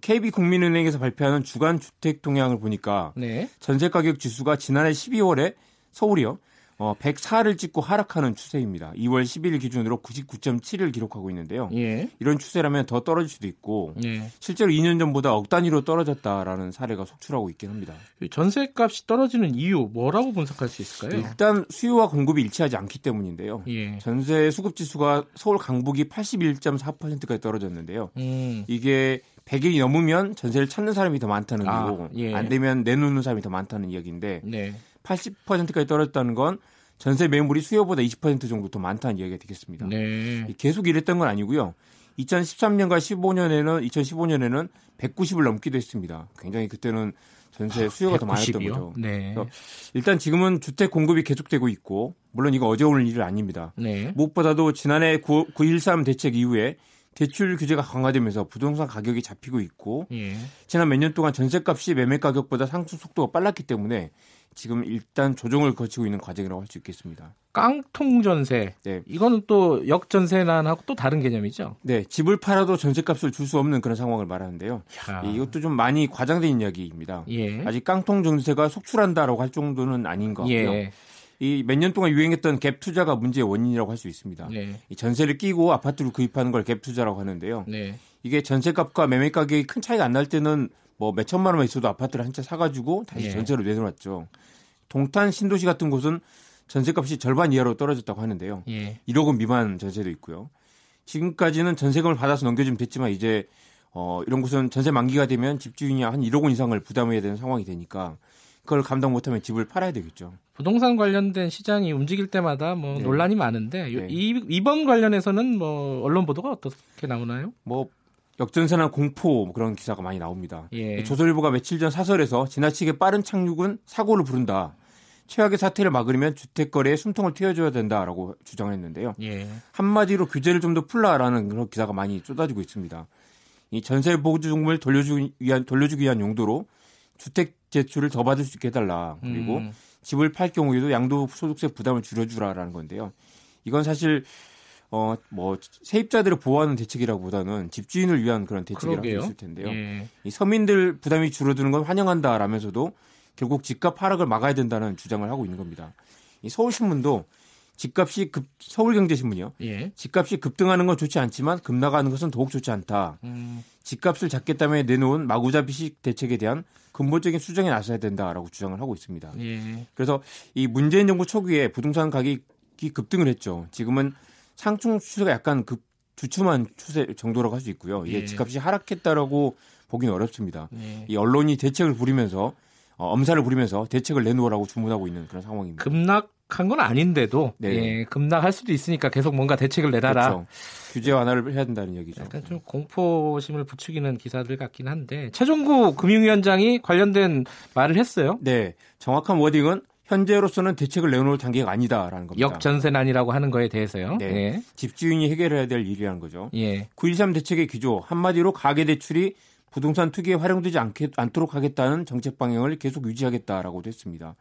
KB국민은행에서 발표하는 주간 주택 동향을 보니까 네. 전세 가격 지수가 지난해 12월에 서울이요. 어, 104를 찍고 하락하는 추세입니다. 2월 10일 기준으로 99.7을 기록하고 있는데요. 예. 이런 추세라면 더 떨어질 수도 있고 예. 실제로 2년 전보다 억 단위로 떨어졌다라는 사례가 속출하고 있긴 합니다. 전세값이 떨어지는 이유 뭐라고 분석할 수 있을까요? 일단 수요와 공급이 일치하지 않기 때문인데요. 예. 전세 수급 지수가 서울 강북이 81.4%까지 떨어졌는데요. 음. 이게 100일이 넘으면 전세를 찾는 사람이 더 많다는 아, 거고 예. 안 되면 내놓는 사람이 더 많다는 이야기인데 네. 80%까지 떨어졌다는 건 전세 매물이 수요보다 20% 정도 더 많다는 이야기가 되겠습니다. 네. 계속 이랬던 건 아니고요. 2013년과 15년에는 2015년에는 190을 넘기도 했습니다. 굉장히 그때는 전세 수요가 더 많았던 190이요? 거죠. 네. 일단 지금은 주택 공급이 계속되고 있고 물론 이거 어제 오늘 일은 아닙니다. 네. 무엇보다도 지난해 9, 9.13 대책 이후에 대출 규제가 강화되면서 부동산 가격이 잡히고 있고 예. 지난 몇 년 동안 전세값이 매매 가격보다 상승 속도가 빨랐기 때문에 지금 일단 조정을 거치고 있는 과정이라고 할 수 있겠습니다. 깡통 전세. 네. 이거는 또 역전세난하고 또 다른 개념이죠. 네, 집을 팔아도 전세값을 줄 수 없는 그런 상황을 말하는데요. 야. 이것도 좀 많이 과장된 이야기입니다. 예. 아직 깡통 전세가 속출한다라고 할 정도는 아닌 것 같고요. 예. 이몇 년 동안 유행했던 갭 투자가 문제의 원인이라고 할 수 있습니다. 네. 이 전세를 끼고 아파트를 구입하는 걸 갭 투자라고 하는데요. 네. 이게 전세값과 매매 가격이 큰 차이가 안 날 때는 뭐 몇 천만 원만 있어도 아파트를 한 채 사가지고 다시 예. 전세로 내놓았죠. 동탄 신도시 같은 곳은 전세값이 절반 이하로 떨어졌다고 하는데요. 예. 1억 원 미만 전세도 있고요. 지금까지는 전세금을 받아서 넘겨주면 됐지만 이제 어, 이런 곳은 전세 만기가 되면 집주인이 한 1억 원 이상을 부담해야 되는 상황이 되니까 그걸 감당 못하면 집을 팔아야 되겠죠. 부동산 관련된 시장이 움직일 때마다 뭐 네. 논란이 많은데 요- 네. 이, 이번 관련해서는 뭐 언론 보도가 어떻게 나오나요? 뭐 역전세나 공포 뭐 그런 기사가 많이 나옵니다. 예. 조선일보가 며칠 전 사설에서 지나치게 빠른 착륙은 사고를 부른다. 최악의 사태를 막으려면 주택 거래에 숨통을 틔워줘야 된다라고 주장했는데요. 예. 한마디로 규제를 좀 더 풀라라는 그런 기사가 많이 쏟아지고 있습니다. 이 전세 보증금을 돌려주기 위한 돌려주기 위한 용도로 주택 제출을 더 받을 수 있게 해달라. 그리고 음. 집을 팔 경우에도 양도소득세 부담을 줄여주라라는 건데요. 이건 사실 어 뭐 세입자들을 보호하는 대책이라기보다는 집주인을 위한 그런 대책이라고 그러게요. 있을 텐데요. 예. 이 서민들 부담이 줄어드는 건 환영한다라면서도 결국 집값 하락을 막아야 된다는 주장을 하고 있는 겁니다. 이 서울신문도 집값이 급 서울경제신문이요. 예. 집값이 급등하는 건 좋지 않지만 급나가는 것은 더욱 좋지 않다. 음. 집값을 잡겠다며 내놓은 마구잡이식 대책에 대한 근본적인 수정에 나서야 된다라고 주장을 하고 있습니다. 예. 그래서 이 문재인 정부 초기에 부동산 가격이 급등을 했죠. 지금은 상승 추세가 약간 급 주춤한 추세 정도라고 할 수 있고요. 이게 예. 집값이 하락했다라고 보기는 어렵습니다. 예. 이 언론이 대책을 부리면서 어, 엄살을 부리면서 대책을 내놓으라고 주문하고 있는 그런 상황입니다. 급락한 건 아닌데도 네. 예, 급락할 수도 있으니까 계속 뭔가 대책을 내놔라. 그렇죠. 규제 완화를 해야 된다는 얘기죠. 약간 좀 공포심을 부추기는 기사들 같긴 한데 최종구 금융위원장이 관련된 말을 했어요. 네, 정확한 워딩은 현재로서는 대책을 내놓을 단계가 아니다라는 겁니다. 역전세난이라고 하는 거에 대해서요. 네. 예. 집주인이 해결해야 될 일이라는 거죠. 예. 9.13 대책의 기조 한마디로 가계 대출이 부동산 투기에 활용되지 않게, 않도록 하겠다는 정책 방향을 계속 유지하겠다라고도 했습니다.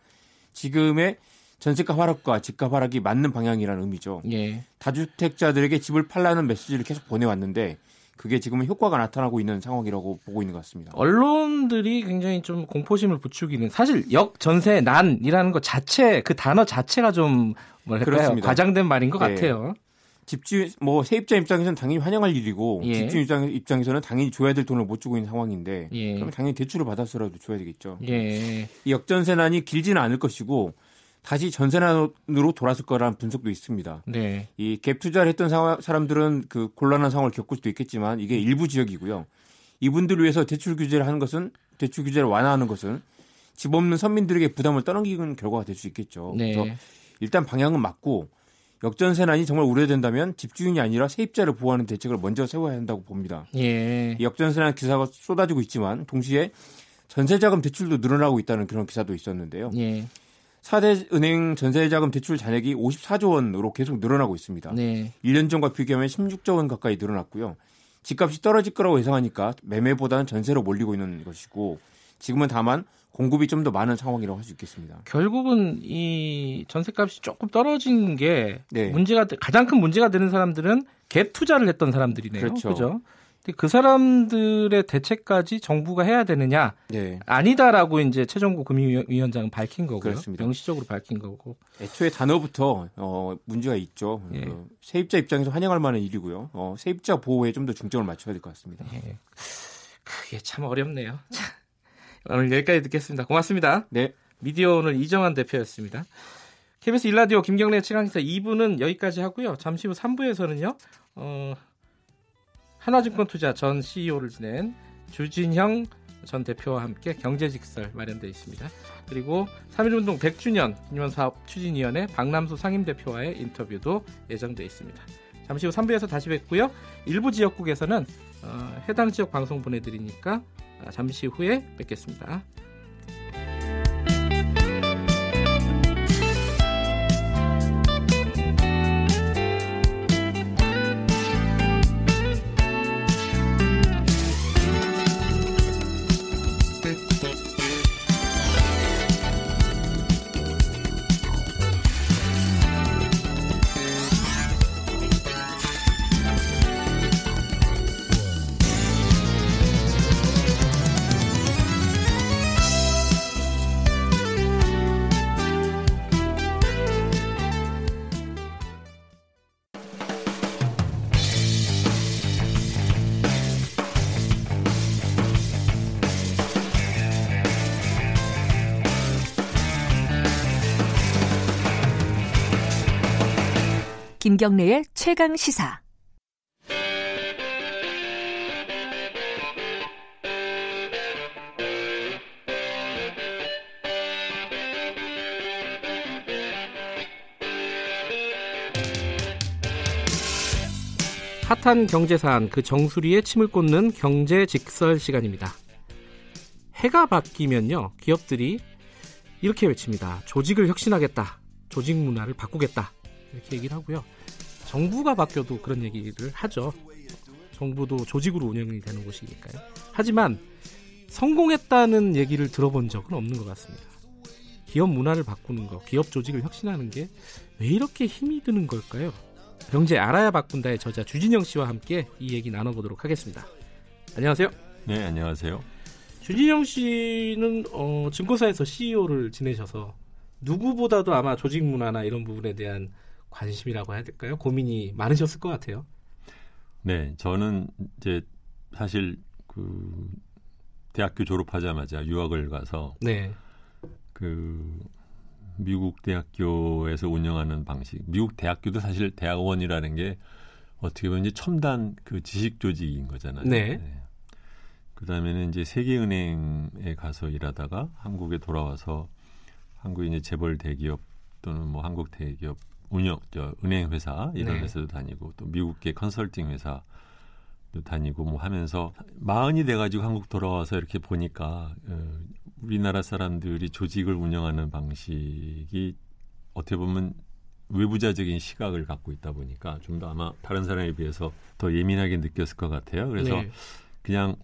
지금의 전세값 하락과 집값 하락이 맞는 방향이라는 의미죠. 예. 다주택자들에게 집을 팔라는 메시지를 계속 보내왔는데 그게 지금은 효과가 나타나고 있는 상황이라고 보고 있는 것 같습니다. 언론들이 굉장히 좀 공포심을 부추기는 사실 역전세 난이라는 것 자체 그 단어 자체가 좀 뭐랄까요 그렇습니다. 과장된 말인 것 네. 같아요. 집주인 뭐 세입자 입장에서는 당연히 환영할 일이고 예. 집주인 입장, 입장에서는 당연히 줘야 될 돈을 못 주고 있는 상황인데 예. 그러면 당연히 대출을 받아서라도 줘야 되겠죠. 예. 이 역전세난이 길지는 않을 것이고 다시 전세난으로 돌아설 거라는 분석도 있습니다. 네. 이 갭 투자를 했던 사- 사람들은 그 곤란한 상황을 겪을 수도 있겠지만 이게 일부 지역이고요. 이분들을 위해서 대출 규제를 하는 것은 대출 규제를 완화하는 것은 집 없는 서민들에게 부담을 떠넘기는 결과가 될 수 있겠죠. 네. 그래서 일단 방향은 맞고 역전세난이 정말 우려된다면 집주인이 아니라 세입자를 보호하는 대책을 먼저 세워야 한다고 봅니다. 예. 이 역전세난 기사가 쏟아지고 있지만 동시에 전세자금 대출도 늘어나고 있다는 그런 기사도 있었는데요. 예. 4대 은행 전세자금 대출 잔액이 54조 원으로 계속 늘어나고 있습니다. 네. 1년 전과 비교하면 16조 원 가까이 늘어났고요. 집값이 떨어질 거라고 예상하니까 매매보다는 전세로 몰리고 있는 것이고 지금은 다만 공급이 좀 더 많은 상황이라고 할 수 있겠습니다. 결국은 이 전세값이 조금 떨어진 게 네. 문제가 되- 가장 큰 문제가 되는 사람들은 갭 투자를 했던 사람들이네요. 그렇죠. 그죠? 그 사람들의 대책까지 정부가 해야 되느냐? 네. 아니다라고 이제 최종구 금융위원장은 밝힌 거고요. 그렇습니다. 명시적으로 밝힌 거고. 애초에 단어부터 어, 문제가 있죠. 예. 그 세입자 입장에서 환영할 만한 일이고요. 어, 세입자 보호에 좀 더 중점을 맞춰야 될 것 같습니다. 예. 그게 참 어렵네요. 자, 오늘 여기까지 듣겠습니다. 고맙습니다. 네. 미디어 오늘 이정환 대표였습니다. KBS 일라디오 김경래 최강기사 2부는 여기까지 하고요. 잠시 후 3부에서는요. 어, 하나증권투자 전 CEO를 지낸 주진형 전 대표와 함께 경제직설 마련되어 있습니다. 그리고 3.1운동 100주년 기념 사업 추진위원회 박남수 상임대표와의 인터뷰도 예정되어 있습니다. 잠시 후 3부에서 다시 뵙고요. 일부 지역국에서는 어, 해당 지역 방송 보내드리니까 아, 잠시 후에 뵙겠습니다. 김경래의 최강 시사. 핫한 경제사안 그 정수리에 침을 꽂는 경제 직설 시간입니다. 해가 바뀌면요 기업들이 이렇게 외칩니다. 조직을 혁신하겠다. 조직 문화를 바꾸겠다. 이렇게 얘기를 하고요. 정부가 바뀌어도 그런 얘기를 하죠. 정부도 조직으로 운영이 되는 곳이니까요. 하지만 성공했다는 얘기를 들어본 적은 없는 것 같습니다. 기업 문화를 바꾸는 거, 기업 조직을 혁신하는 게 왜 이렇게 힘이 드는 걸까요? 경제 알아야 바꾼다의 저자 주진영 씨와 함께 이 얘기 나눠보도록 하겠습니다. 안녕하세요. 네, 안녕하세요. 주진영 씨는 어, 증권사에서 CEO를 지내셔서 누구보다도 아마 조직 문화나 이런 부분에 대한 관심이라고 해야 될까요? 고민이 많으셨을 것 같아요. 네, 저는 이제 사실 그 대학교 졸업하자마자 유학을 가서 네. 그 미국 대학교에서 운영하는 방식. 미국 대학교도 사실 대학원이라는 게 어떻게 보면 이제 첨단 그 지식 조직인 거잖아요. 네. 네. 그다음에는 이제 세계은행에 가서 일하다가 한국에 돌아와서 한국 이제 재벌 대기업 또는 뭐 한국 대기업 운영 저 은행 회사 이런 네. 회사도 다니고 또 미국계 컨설팅 회사 도 다니고 뭐 하면서 마흔이 돼가지고 한국 돌아와서 이렇게 보니까 어, 우리나라 사람들이 조직을 운영하는 방식이 어떻게 보면 외부자적인 시각을 갖고 있다 보니까 좀 더 아마 다른 사람에 비해서 더 예민하게 느꼈을 것 같아요. 그래서 네. 그냥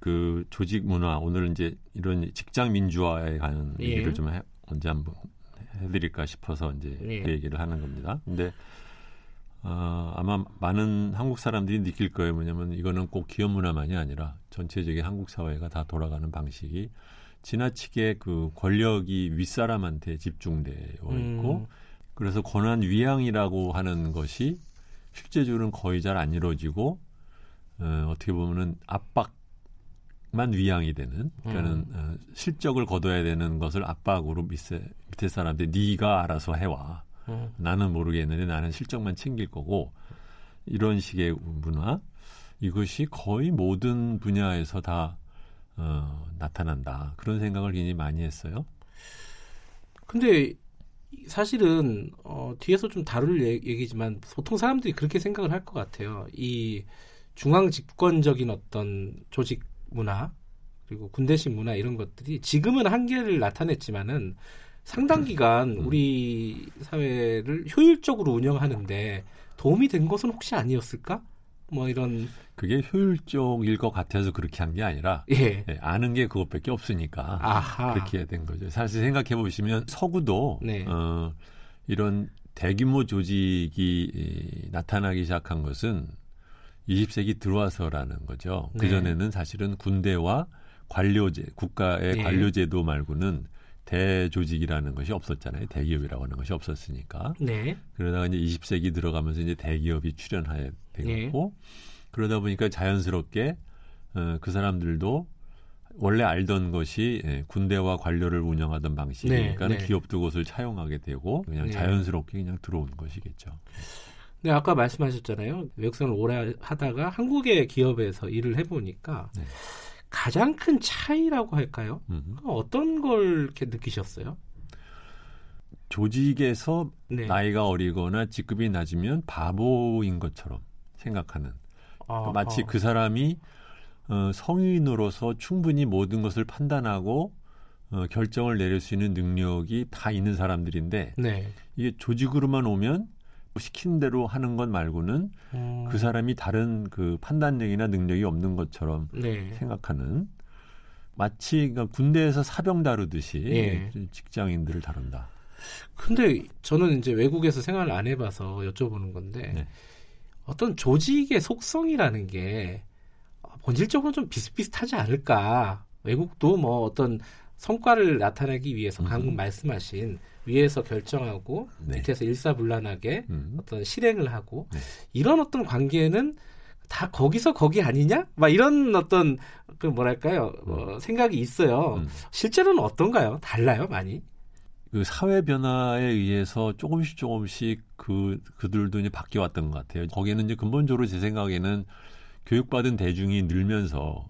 그 조직 문화 오늘 이제 이런 직장 민주화에 관한 예. 얘기를 좀 해, 언제 한번 해드릴까 싶어서 이제 예. 그 얘기를 하는 겁니다. 근데 어, 아마 많은 한국 사람들이 느낄 거예요. 뭐냐면 이거는 꼭 기업 문화만이 아니라 전체적인 한국 사회가 다 돌아가는 방식이 지나치게 그 권력이 윗사람한테 집중되어 있고 음. 그래서 권한 위양이라고 하는 것이 실제적으로는 거의 잘 안 이루어지고 어, 어떻게 보면은 압박 만 위양이 되는 그러니까는 어, 실적을 거둬야 되는 것을 압박으로 밑에 밑에 사람들 네가 알아서 해와 음. 나는 모르겠는데 나는 실적만 챙길 거고 이런 식의 문화 이것이 거의 모든 분야에서 다 어, 나타난다 그런 생각을 굉장히 많이 했어요. 근데 사실은 어, 뒤에서 좀 다룰 얘- 얘기지만 보통 사람들이 그렇게 생각을 할 것 같아요. 이 중앙 집권적인 어떤 조직 문화 그리고 군대식 문화 이런 것들이 지금은 한계를 나타냈지만은 상당 기간 우리 사회를 효율적으로 운영하는데 도움이 된 것은 혹시 아니었을까? 뭐 이런 그게 효율적일 것 같아서 그렇게 한 게 아니라 예. 예, 아는 게 그것밖에 없으니까 아하. 그렇게 된 거죠. 사실 생각해 보시면 서구도 네. 어, 이런 대규모 조직이 이, 나타나기 시작한 것은 20세기 들어와서라는 거죠. 네. 그 전에는 사실은 군대와 관료제, 국가의 네. 관료제도 말고는 대조직이라는 것이 없었잖아요. 대기업이라고 하는 것이 없었으니까. 네. 그러다가 이제 20세기 들어가면서 이제 대기업이 출연하게 되었고 네. 그러다 보니까 자연스럽게 어, 그 사람들도 원래 알던 것이 예, 군대와 관료를 운영하던 방식이니까 네, 는 네. 기업도 그것을 차용하게 되고 그냥 네. 자연스럽게 그냥 들어온 것이겠죠. 네, 아까 말씀하셨잖아요. 외국생을 오래 하다가 한국의 기업에서 일을 해보니까 네. 가장 큰 차이라고 할까요? 음. 어떤 걸 이렇게 느끼셨어요? 조직에서 네. 나이가 어리거나 직급이 낮으면 바보인 것처럼 생각하는 아, 마치 아. 그 사람이 어, 성인으로서 충분히 모든 것을 판단하고 어, 결정을 내릴 수 있는 능력이 다 있는 사람들인데 네. 이게 조직으로만 오면 시킨 대로 하는 것 말고는 음, 그 사람이 다른 그 판단력이나 능력이 없는 것처럼 네. 생각하는 마치 그러니까 군대에서 사병 다루듯이 예. 직장인들을 다룬다. 근데 저는 이제 외국에서 생활을 안 해봐서 여쭤보는 건데 네. 어떤 조직의 속성이라는 게 본질적으로 좀 비슷비슷하지 않을까? 외국도 뭐 어떤 성과를 나타내기 위해서 방금 음. 말씀하신 위에서 결정하고 네. 밑에서 일사불란하게 음. 어떤 실행을 하고 네. 이런 어떤 관계는 다 거기서 거기 아니냐? 막 이런 어떤 그 뭐랄까요 어, 생각이 있어요. 음. 실제로는 어떤가요? 달라요 많이? 그 사회 변화에 의해서 조금씩 조금씩 그 그들도 이제 바뀌어 왔던 것 같아요. 거기에는 이제 근본적으로 제 생각에는 교육받은 대중이 늘면서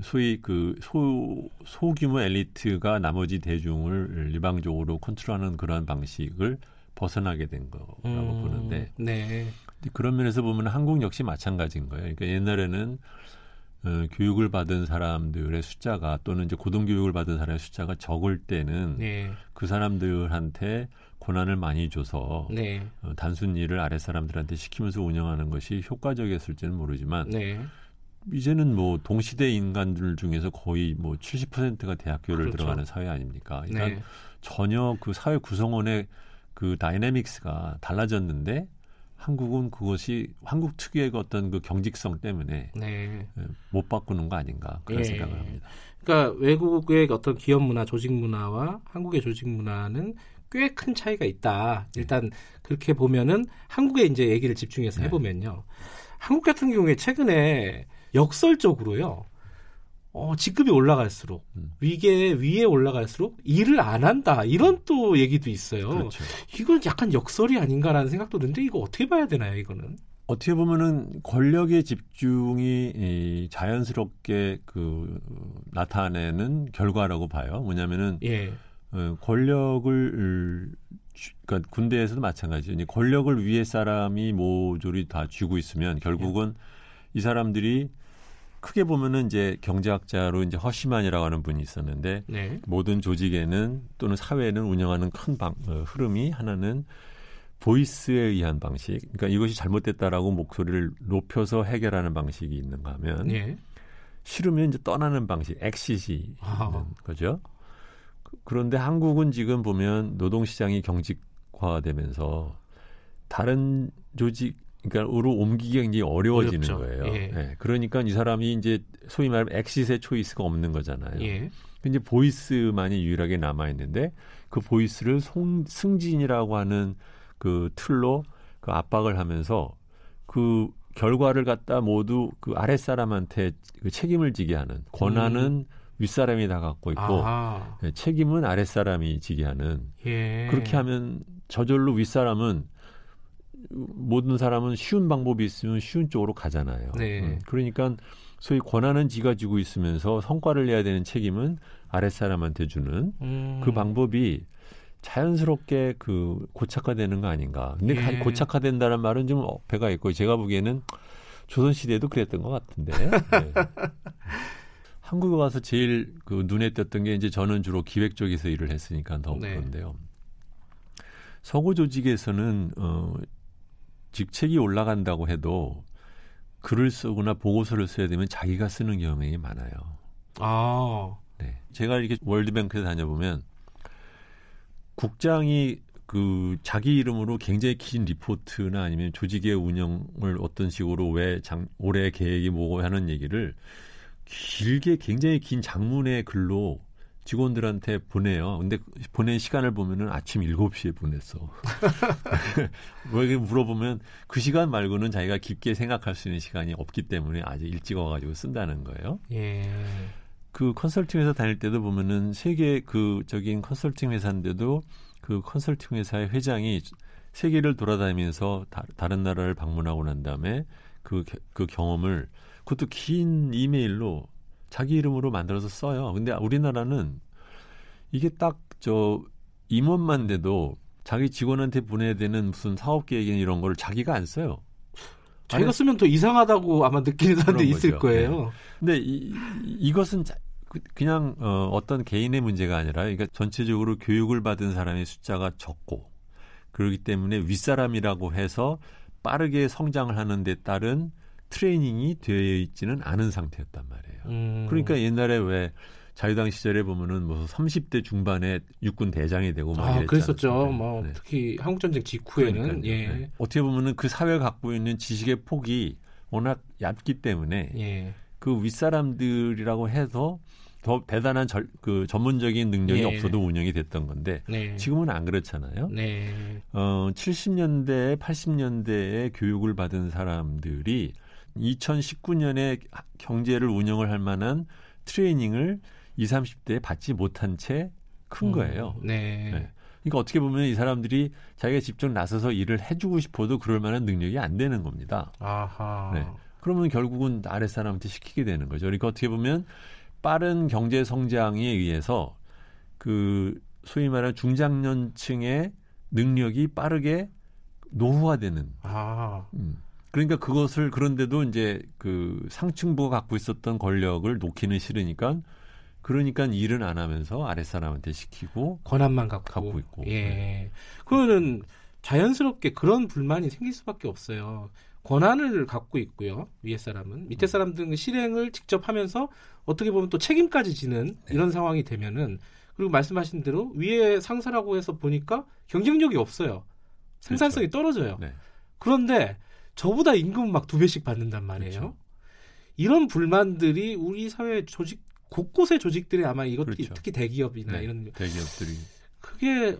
소위 그 소, 소규모 엘리트가 나머지 대중을 일방적으로 컨트롤하는 그런 방식을 벗어나게 된 거라고 음, 보는데 네. 그런 면에서 보면 한국 역시 마찬가지인 거예요. 그러니까 옛날에는 어, 교육을 받은 사람들의 숫자가 또는 이제 고등교육을 받은 사람의 숫자가 적을 때는 네. 그 사람들한테 고난을 많이 줘서 네. 어, 단순 일을 아랫 사람들한테 시키면서 운영하는 것이 효과적이었을지는 모르지만 네. 이제는 뭐 동시대 인간들 중에서 거의 뭐 70%가 대학교를 그렇죠. 들어가는 사회 아닙니까? 그러니까 네. 전혀 그 사회 구성원의 그 다이내믹스가 달라졌는데 한국은 그것이 한국 특유의 그 어떤 그 경직성 때문에 네. 예, 못 바꾸는 거 아닌가 그런 예. 생각을 합니다. 그러니까 외국의 어떤 기업 문화, 조직 문화와 한국의 조직 문화는 꽤 큰 차이가 있다. 일단 그렇게 보면은 한국에 이제 얘기를 집중해서 네. 해보면요. 한국 같은 경우에 최근에 역설적으로요. 어, 직급이 올라갈수록 음. 위계 위에 올라갈수록 일을 안 한다 이런 또 얘기도 있어요. 그렇죠. 이건 약간 역설이 아닌가라는 생각도 드는데 이거 어떻게 봐야 되나요 이거는? 어떻게 보면은 권력의 집중이 이 자연스럽게 그 나타내는 결과라고 봐요. 뭐냐면은 예. 어, 권력을 쥐- 그러니까 군대에서도 마찬가지죠. 이제 권력을 위에 사람이 모조리 다 쥐고 있으면 결국은 이 사람들이 크게 보면은 이제 경제학자로 이제 허시만이라고 하는 분이 있었는데 네. 모든 조직에는 또는 사회는 운영하는 큰 방, 어, 흐름이 하나는 보이스에 의한 방식. 그러니까 이것이 잘못됐다라고 목소리를 높여서 해결하는 방식이 있는가 하면 예. 싫으면 이제 떠나는 방식, 엑시시 아. 있는 거죠. 그- 그런데 한국은 지금 보면 노동시장이 경직화되면서 다른 조직, 그러니까 으로 옮기기가 굉장히 어려워지는 어렵죠. 거예요. 예. 예, 그러니까 이 사람이 이제 소위 말하면 exit의 choice가 없는 거잖아요. 예. 이제 voice만이 유일하게 남아 있는데 그 voice를 송, 승진이라고 하는 그 틀로 그 압박을 하면서 그 결과를 갖다 모두 그 아랫 사람한테 그 책임을 지게 하는 권한은 윗사람이 다 갖고 있고 음. 예, 책임은 아랫 사람이 지게 하는 예. 그렇게 하면 저절로 윗사람은 모든 사람은 쉬운 방법이 있으면 쉬운 쪽으로 가잖아요. 네. 음, 그러니까 소위 권한은 지가 지고 있으면서 성과를 내야 되는 책임은 아랫 사람한테 주는 음. 그 방법이 자연스럽게 그 고착화되는 거 아닌가. 근데 예. 가- 고착화된다는 말은 좀 어폐가 있고 제가 보기에는 조선 시대도 그랬던 것 같은데. 네. 한국에 와서 제일 그 눈에 띄었던 게 이제 저는 주로 기획 쪽에서 일을 했으니까 더 네. 그런데요. 서구 조직에서는 어 직책이 올라간다고 해도 글을 쓰거나 보고서를 써야 되면 자기가 쓰는 경향이 많아요. 아. 네. 제가 이렇게 월드뱅크에 다녀보면 국장이 그 자기 이름으로 굉장히 긴 리포트나 아니면 조직의 운영을 어떤 식으로 왜 장, 올해 계획이 뭐고 하는 얘기를 길게 굉장히 긴 장문의 글로 직원들한테 보내요. 근데 보낸 시간을 보면은 아침 7시에 보냈어. 왜 이렇게 물어보면 그 시간 말고는 자기가 깊게 생각할 수 있는 시간이 없기 때문에 아주 일찍 와가지고 쓴다는 거예요. 예. 그 컨설팅 회사 다닐 때도 보면은 세계 그 적인 컨설팅 회사인데도 그 컨설팅 회사의 회장이 세계를 돌아다니면서 다, 른 나라를 방문하고 난 다음에 그, 게- 그 경험을 그것도 긴 이메일로 자기 이름으로 만들어서 써요. 근데 우리나라는 이게 딱 저 임원만 돼도 자기 직원한테 보내야 되는 무슨 사업 계획이나 이런 걸 자기가 안 써요. 자기가 쓰면 더 이상하다고 아마 느끼는 사람도 있을 거죠. 거예요. 근데 이, 이- 이것은 자- 그- 그냥 어, 어떤 개인의 문제가 아니라 그러니까 전체적으로 교육을 받은 사람의 숫자가 적고 그렇기 때문에 윗사람이라고 해서 빠르게 성장을 하는 데 따른 트레이닝이 되어 있지는 않은 상태였단 말이에요. 음. 그러니까 옛날에 왜 자유당 시절에 보면은 뭐 30대 중반에 육군 대장이 되고 막 아, 그랬었죠. 않습니까? 뭐 네. 특히 한국 전쟁 직후에는 그러니까요. 예. 네. 어떻게 보면은 그 사회가 갖고 있는 지식의 폭이 워낙 얇기 때문에 예. 그 윗사람들이라고 해서 더 대단한 절, 그 전문적인 능력이 예. 없어도 운영이 됐던 건데 네. 지금은 안 그렇잖아요. 네. 어, 70년대, 80년대에 교육을 받은 사람들이 2019년에 경제를 운영을 할 만한 트레이닝을 20, 30대에 받지 못한 채 큰 거예요. 네. 네. 그러니까 어떻게 보면 이 사람들이 자기가 직접 나서서 일을 해주고 싶어도 그럴 만한 능력이 안 되는 겁니다. 아하. 네. 그러면 결국은 아랫사람한테 시키게 되는 거죠. 그러니까 어떻게 보면 빠른 경제 성장에 의해서 그 소위 말하는 중장년층의 능력이 빠르게 노후화되는. 아. 음. 그러니까 그것을 그런데도 이제 그 상층부가 갖고 있었던 권력을 놓기는 싫으니까 그러니까 일은 안 하면서 아랫사람한테 시키고 권한만 갖고, 갖고 있고. 예. 네. 그거는 자연스럽게 그런 불만이 생길 수밖에 없어요. 권한을 갖고 있고요. 위에 사람은 밑에 사람들은 실행을 직접 하면서 어떻게 보면 또 책임까지 지는 네. 이런 상황이 되면은 그리고 말씀하신 대로 위에 상사라고 해서 보니까 경쟁력이 없어요. 생산성이 떨어져요. 네. 그런데 저보다 임금 막 두 배씩 받는단 말이에요. 그렇죠. 이런 불만들이 우리 사회 조직 곳곳의 조직들이 아마 이것 그렇죠. 특히 대기업이나 네. 이런 대기업들이 그게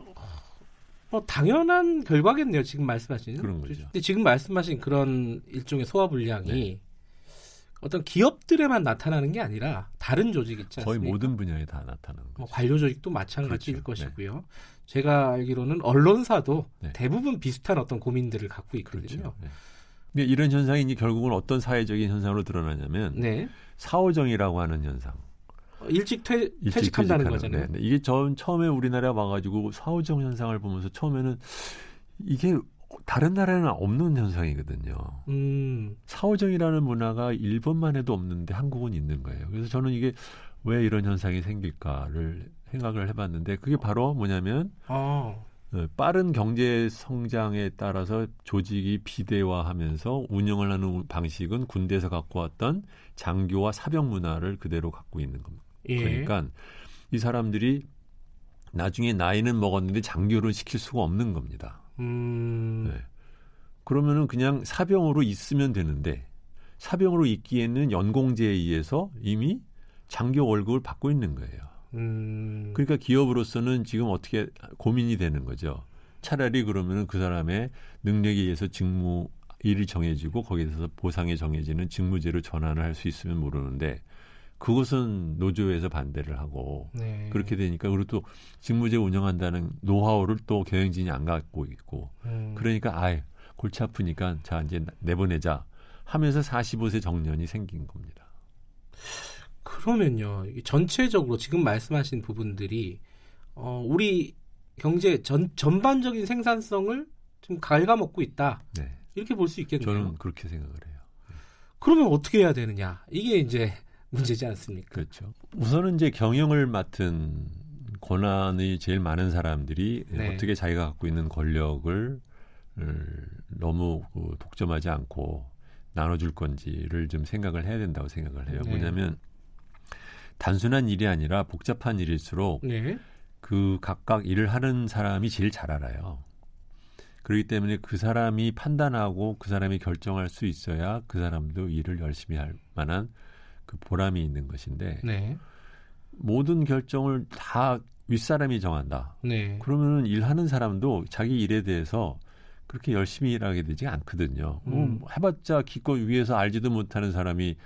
뭐 당연한 결과겠네요. 지금 말씀하신 그런 거죠. 근데 지금 말씀하신 그런 일종의 소화 불량이 네. 어떤 기업들에만 나타나는 게 아니라 다른 조직 있지 거의? 모든 분야에 다 나타나는 거죠. 뭐 관료 조직도 마찬가지일 그렇죠. 것이고요. 제가 알기로는 언론사도 네. 대부분 비슷한 어떤 고민들을 갖고 있거든요. 그렇죠. 네. 근데 이런 현상이 이제 결국은 어떤 사회적인 현상으로 드러나냐면 네. 사오정이라고 하는 현상. 일찍 퇴, 일찍 퇴직한다는 퇴직하는, 거잖아요. 네, 네. 이게 전 처음에 우리나라에 와가지고 사오정 현상을 보면서 처음에는 이게 다른 나라에는 없는 현상이거든요. 음, 사오정이라는 문화가 일본만 해도 없는데 한국은 있는 거예요. 그래서 저는 이게 왜 이런 현상이 생길까를 생각을 해봤는데 그게 바로 뭐냐면 어, 어, 빠른 경제 성장에 따라서 조직이 비대화하면서 운영을 하는 방식은 군대에서 갖고 왔던 장교와 사병 문화를 그대로 갖고 있는 겁니다. 예. 그러니까 이 사람들이 나중에 나이는 먹었는데 장교를 시킬 수가 없는 겁니다. 음, 네. 그러면은 그냥 사병으로 있으면 되는데 사병으로 있기에는 연공제에 의해서 이미 장교 월급을 받고 있는 거예요. 음, 그러니까 기업으로서는 지금 어떻게 고민이 되는 거죠. 차라리 그러면은 그 사람의 능력에 의해서 직무 일이 정해지고 거기에서 보상이 정해지는 직무제로 전환을 할 수 있으면 모르는데 그것은 노조에서 반대를 하고 네. 그렇게 되니까 그리고 또 직무제 운영한다는 노하우를 또 경영진이 안 갖고 있고 음, 그러니까 아이 골치 아프니까 자 이제 내보내자 하면서 45세 정년이 생긴 겁니다. 그러면요, 전체적으로 지금 말씀하신 부분들이 어, 우리 경제 전 전반적인 생산성을 좀 갉아먹고 있다. 네. 이렇게 볼 수 있겠네요. 저는 그렇게 생각을 해요. 그러면 어떻게 해야 되느냐? 이게 이제 문제지 않습니까? 그렇죠. 우선은 이제 경영을 맡은 권한이 제일 많은 사람들이 네. 어떻게 자기가 갖고 있는 권력을 너무 그 독점하지 않고 나눠줄 건지를 좀 생각을 해야 된다고 생각을 해요. 네. 뭐냐면 단순한 일이 아니라 복잡한 일일수록 네. 그 각각 일을 하는 사람이 제일 잘 알아요. 그렇기 때문에 그 사람이 판단하고 그 사람이 결정할 수 있어야 그 사람도 일을 열심히 할 만한 그 보람이 있는 것인데 네. 모든 결정을 다 윗사람이 정한다. 네. 그러면은 일하는 사람도 자기 일에 대해서 그렇게 열심히 일하게 되지 않거든요. 뭐 음. 해봤자 기껏 위에서 알지도 못하는 사람이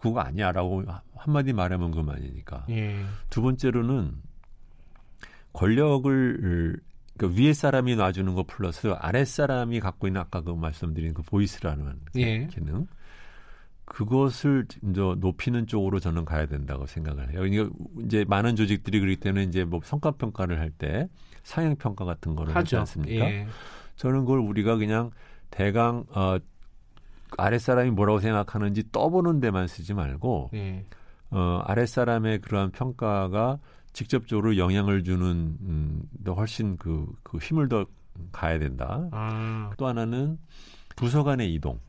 그거 아니야라고 한마디 말하면 그만이니까. 예. 두 번째로는 권력을 그 위에 사람이 놔주는 거 플러스 아랫 사람이 갖고 있는 아까 그 말씀드린 그 보이스라는 예. 기능 그것을 이제 높이는 쪽으로 저는 가야 된다고 생각을 해요. 그러니까 이제 많은 조직들이 그렇기 때문에 이제 뭐 성과 평가를 할 때 상향 평가 같은 거를 하지 하죠. 않습니까? 예. 저는 그걸 우리가 그냥 대강 어 아랫 사람이 뭐라고 생각하는지 떠보는 데만 쓰지 말고 예. 어, 아랫사람의 그러한 평가가 직접적으로 영향을 주는 음, 더 훨씬 그, 그 힘을 더 가야 된다. 아. 또 하나는 부서 간의 이동.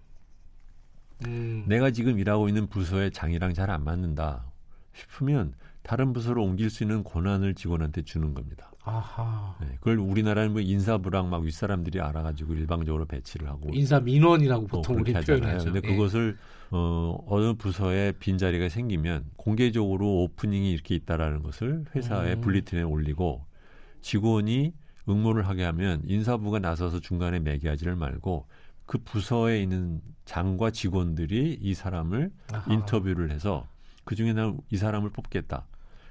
음. 내가 지금 일하고 있는 부서의 장이랑 잘 안 맞는다 싶으면 다른 부서로 옮길 수 있는 권한을 직원한테 주는 겁니다. 아하. 네, 그걸 우리나라는 뭐 인사부랑 막 윗사람들이 알아가지고 일방적으로 배치를 하고 인사 민원이라고 어, 보통 우리. 표현하죠. 근데 예. 그것을 어, 어느 부서에 빈 자리가 생기면 공개적으로 오프닝이 이렇게 있다라는 것을 회사의 음. 분리팀에 올리고 직원이 응모를 하게 하면 인사부가 나서서 중간에 매개하지를 말고 그 부서에 있는 장과 직원들이 이 사람을 아하. 인터뷰를 해서 그 중에 난 이 사람을 뽑겠다.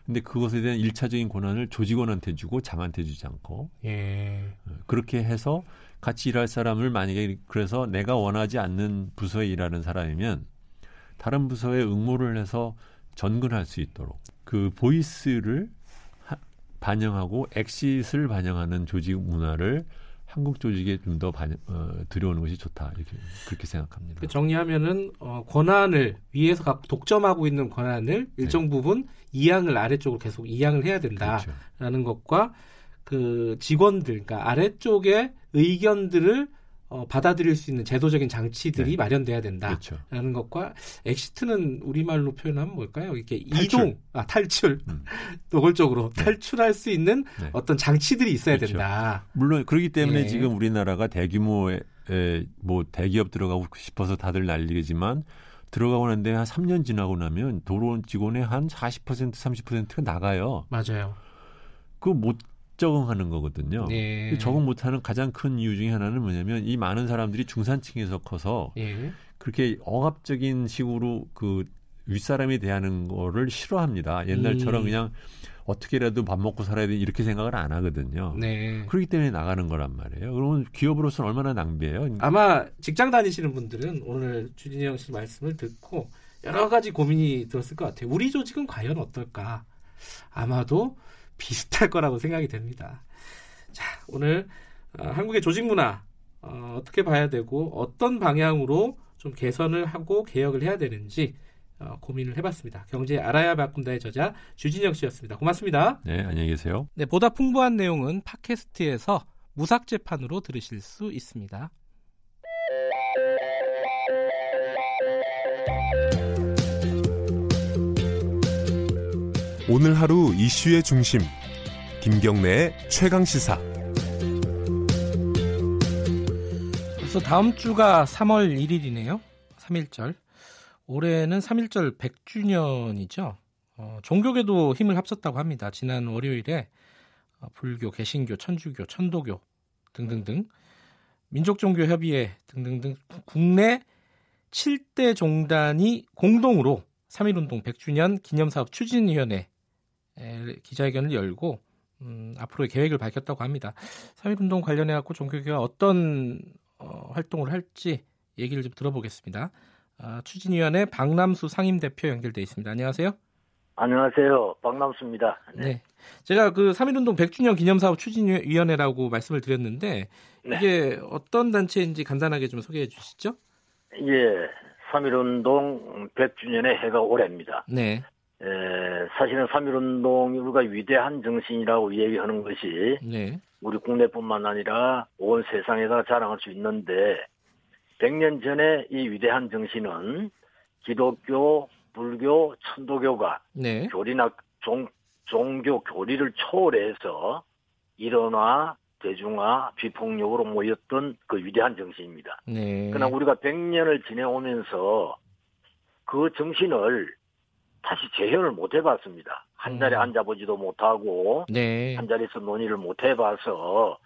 근데 그것에 대한 일차적인 권한을 조직원한테 주고 장한테 주지 않고 예. 어, 그렇게 해서 같이 일할 사람을 만약에 그래서 내가 원하지 않는 부서에 일하는 사람이면 다른 부서에 응모를 해서 전근할 수 있도록 그 보이스를 하, 반영하고 엑싯을 반영하는 조직 문화를 한국 조직에 좀 더 어, 들여오는 것이 좋다 이렇게 그렇게 생각합니다. 그 정리하면은 어, 권한을 위에서 갖고 독점하고 있는 권한을 일정 네. 부분 이양을 아래쪽으로 계속 이양을 해야 된다라는 그렇죠. 것과 그 직원들, 그러니까 아래쪽의 의견들을 어, 받아들일 수 있는 제도적인 장치들이 네. 마련돼야 된다라는 그렇죠. 것과 exit는 우리말로 표현하면 뭘까요? 이렇게 탈출. 이동, 아 탈출, 음. 노골적으로 탈출할 수 있는 네. 어떤 장치들이 있어야 그렇죠. 된다. 물론 그렇기 때문에 예. 지금 우리나라가 대규모의 에, 뭐 대기업 들어가고 싶어서 다들 난리겠지만 들어가고 난 뒤 한 3년 지나고 나면 도로 직원의 한 40% 30%가 나가요. 맞아요. 그거 못 적응하는 거거든요. 예. 적응 못하는 가장 큰 이유 중에 하나는 뭐냐면 이 많은 사람들이 중산층에서 커서 예. 그렇게 억압적인 식으로 그 윗사람이 대하는 거를 싫어합니다. 옛날처럼 음. 그냥 어떻게라도 밥 먹고 살아야 돼 이렇게 생각을 안 하거든요. 네. 그렇기 때문에 나가는 거란 말이에요. 그러면 기업으로서는 얼마나 낭비예요. 아마 직장 다니시는 분들은 오늘 주진영 씨 말씀을 듣고 여러 가지 고민이 들었을 것 같아요. 우리 조직은 과연 어떨까? 아마도 비슷할 거라고 생각이 됩니다. 자, 오늘 어, 한국의 조직 문화 어, 어떻게 봐야 되고 어떤 방향으로 좀 개선을 하고 개혁을 해야 되는지 어, 고민을 해봤습니다. 경제 알아야 바꾼다의 저자 주진영 씨였습니다. 고맙습니다. 네, 안녕히 계세요. 네, 보다 풍부한 내용은 팟캐스트에서 무삭제판으로 들으실 수 있습니다. 오늘 하루 이슈의 중심 김경래의 최강 시사 벌써 다음 주가 3월 1일이네요. 3.1절. 올해는 3.1절 100주년이죠. 어, 종교계도 힘을 합쳤다고 합니다. 지난 월요일에 어, 불교, 개신교, 천주교, 천도교 등등등 민족종교협의회 등등등 국내 7대 종단이 공동으로 3.1운동 100주년 기념사업 추진위원회 기자회견을 열고 음, 앞으로의 계획을 밝혔다고 합니다. 3.1운동 관련해 갖고 종교계가 어떤 어, 활동을 할지 얘기를 좀 들어보겠습니다. 아, 추진위원회 박남수 상임대표 연결돼 있습니다. 안녕하세요. 안녕하세요. 박남수입니다. 네. 제가 그 3.1운동 100주년 기념사업 추진위원회라고 말씀을 드렸는데 네. 이게 어떤 단체인지 간단하게 좀 소개해 주시죠. 예, 3.1운동 100주년의 해가 올해입니다. 네. 에, 사실은 3.1운동이 우리가 위대한 정신이라고 얘기하는 것이 네. 우리 국내뿐만 아니라 온 세상에다 자랑할 수 있는데 100년 전에 이 위대한 정신은 기독교, 불교, 천도교가 네. 교리나 종, 종교 교리를 초월해서 일원화, 대중화, 비폭력으로 모였던 그 위대한 정신입니다. 네. 그러나 우리가 100년을 지내오면서 그 정신을 다시 재현을 못 해봤습니다. 한 자리에 음. 앉아보지도 못하고 네. 한 자리에서 논의를 못 해봐서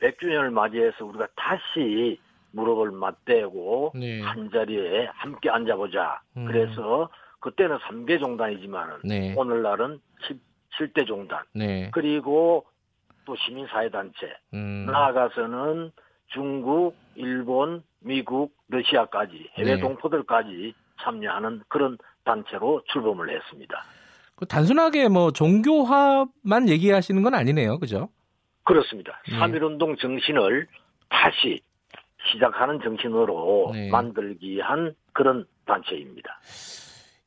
100주년을 맞이해서 우리가 다시 무릎을 맞대고 네. 한 자리에 함께 앉아보자. 음. 그래서 그때는 3개 종단이지만은 네. 오늘날은 7, 대 종단 네. 그리고 또 시민사회단체 음. 나아가서는 중국, 일본, 미국, 러시아까지 해외 네. 동포들까지 참여하는 그런 단체로 출범을 했습니다. 그 단순하게 뭐 종교화만 얘기하시는 건 아니네요. 그죠? 그렇습니다. 네. 3.1운동 정신을 다시 시작하는 정신으로 네. 만들기 위한 그런 단체입니다.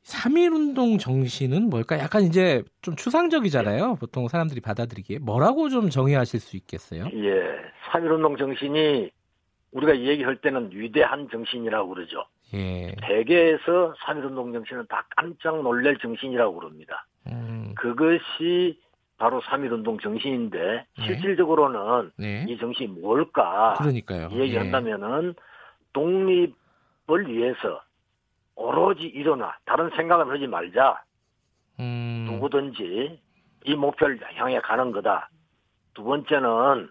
3.1운동 정신은 뭘까? 약간 이제 좀 추상적이잖아요. 보통 사람들이 받아들이기에. 뭐라고 좀 정의하실 수 있겠어요? 예, 3.1운동 정신이 우리가 얘기할 때는 위대한 정신이라고 그러죠. 예. 대개에서 3.1 운동 정신은 다 깜짝 놀랄 정신이라고 그럽니다. 음, 그것이 바로 3.1운동 정신인데 네. 실질적으로는 네. 이 정신이 뭘까 그러니까요. 얘기한다면은 독립을 위해서 오로지 일어나 다른 생각은 하지 말자 음, 누구든지 이 목표를 향해 가는 거다. 두 번째는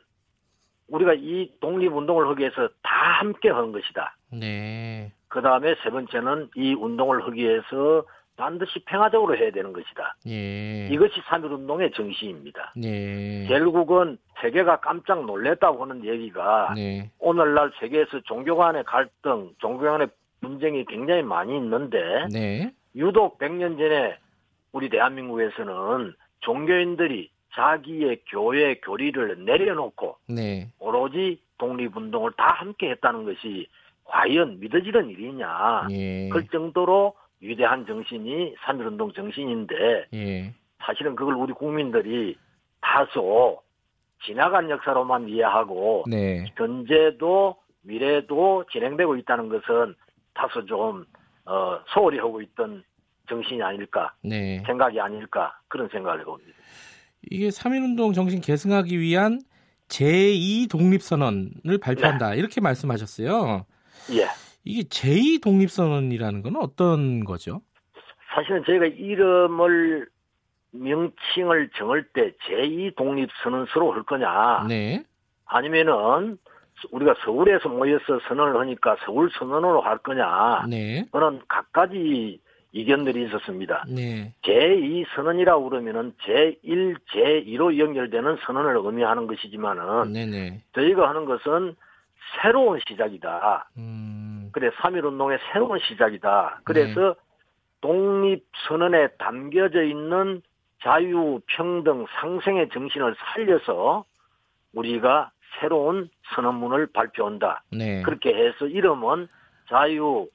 우리가 이 독립운동을 하기 위해서 다 함께 하는 것이다. 네. 그 다음에 세 번째는 이 운동을 하기 위해서 반드시 평화적으로 해야 되는 것이다. 예. 이것이 3.1운동의 정신입니다. 예. 결국은 세계가 깜짝 놀랐다고 하는 얘기가 네. 오늘날 세계에서 종교 간의 갈등, 종교 간의 분쟁이 굉장히 많이 있는데 네. 유독 100년 전에 우리 대한민국에서는 종교인들이 자기의 교회 교리를 내려놓고 네. 오로지 독립운동을 다 함께 했다는 것이 과연 믿어지는 일이냐. 예. 그럴 정도로 위대한 정신이 3.1운동 정신인데 예. 사실은 그걸 우리 국민들이 다소 지나간 역사로만 이해하고 네. 현재도 미래도 진행되고 있다는 것은 다소 좀 어, 소홀히 하고 있던 정신이 아닐까 네. 생각이 아닐까 그런 생각을 해봅니다. 이게 3.1운동 정신 계승하기 위한 제2 독립선언을 발표한다. 이렇게 말씀하셨어요. 예. 이게 제2 독립선언이라는 건 어떤 거죠? 사실은 저희가 이름을 명칭을 정할 때 제2 독립선언서로 할 거냐 네. 아니면은 우리가 서울에서 모여서 선언을 하니까 서울 선언으로 할 거냐 네. 그런 각가지 이견들이 있었습니다. 네. 제2 선언이라고 그러면은 제1, 제2로 연결되는 선언을 의미하는 것이지만은 네네. 저희가 하는 것은 새로운 시작이다. 음. 그래 3.1 운동의 새로운 시작이다. 그래서 독립 선언에 담겨져 있는 자유, 평등, 상생의 정신을 살려서 우리가 새로운 선언문을 발표한다. 네. 그렇게 해서 이름은 자유,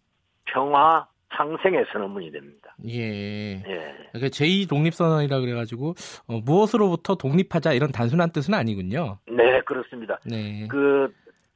평화, 상생의 선언문이 됩니다. 예. 예. 그러니까 제2 독립선언이라 그래가지고 어, 무엇으로부터 독립하자 이런 단순한 뜻은 아니군요. 네, 그렇습니다. 네. 그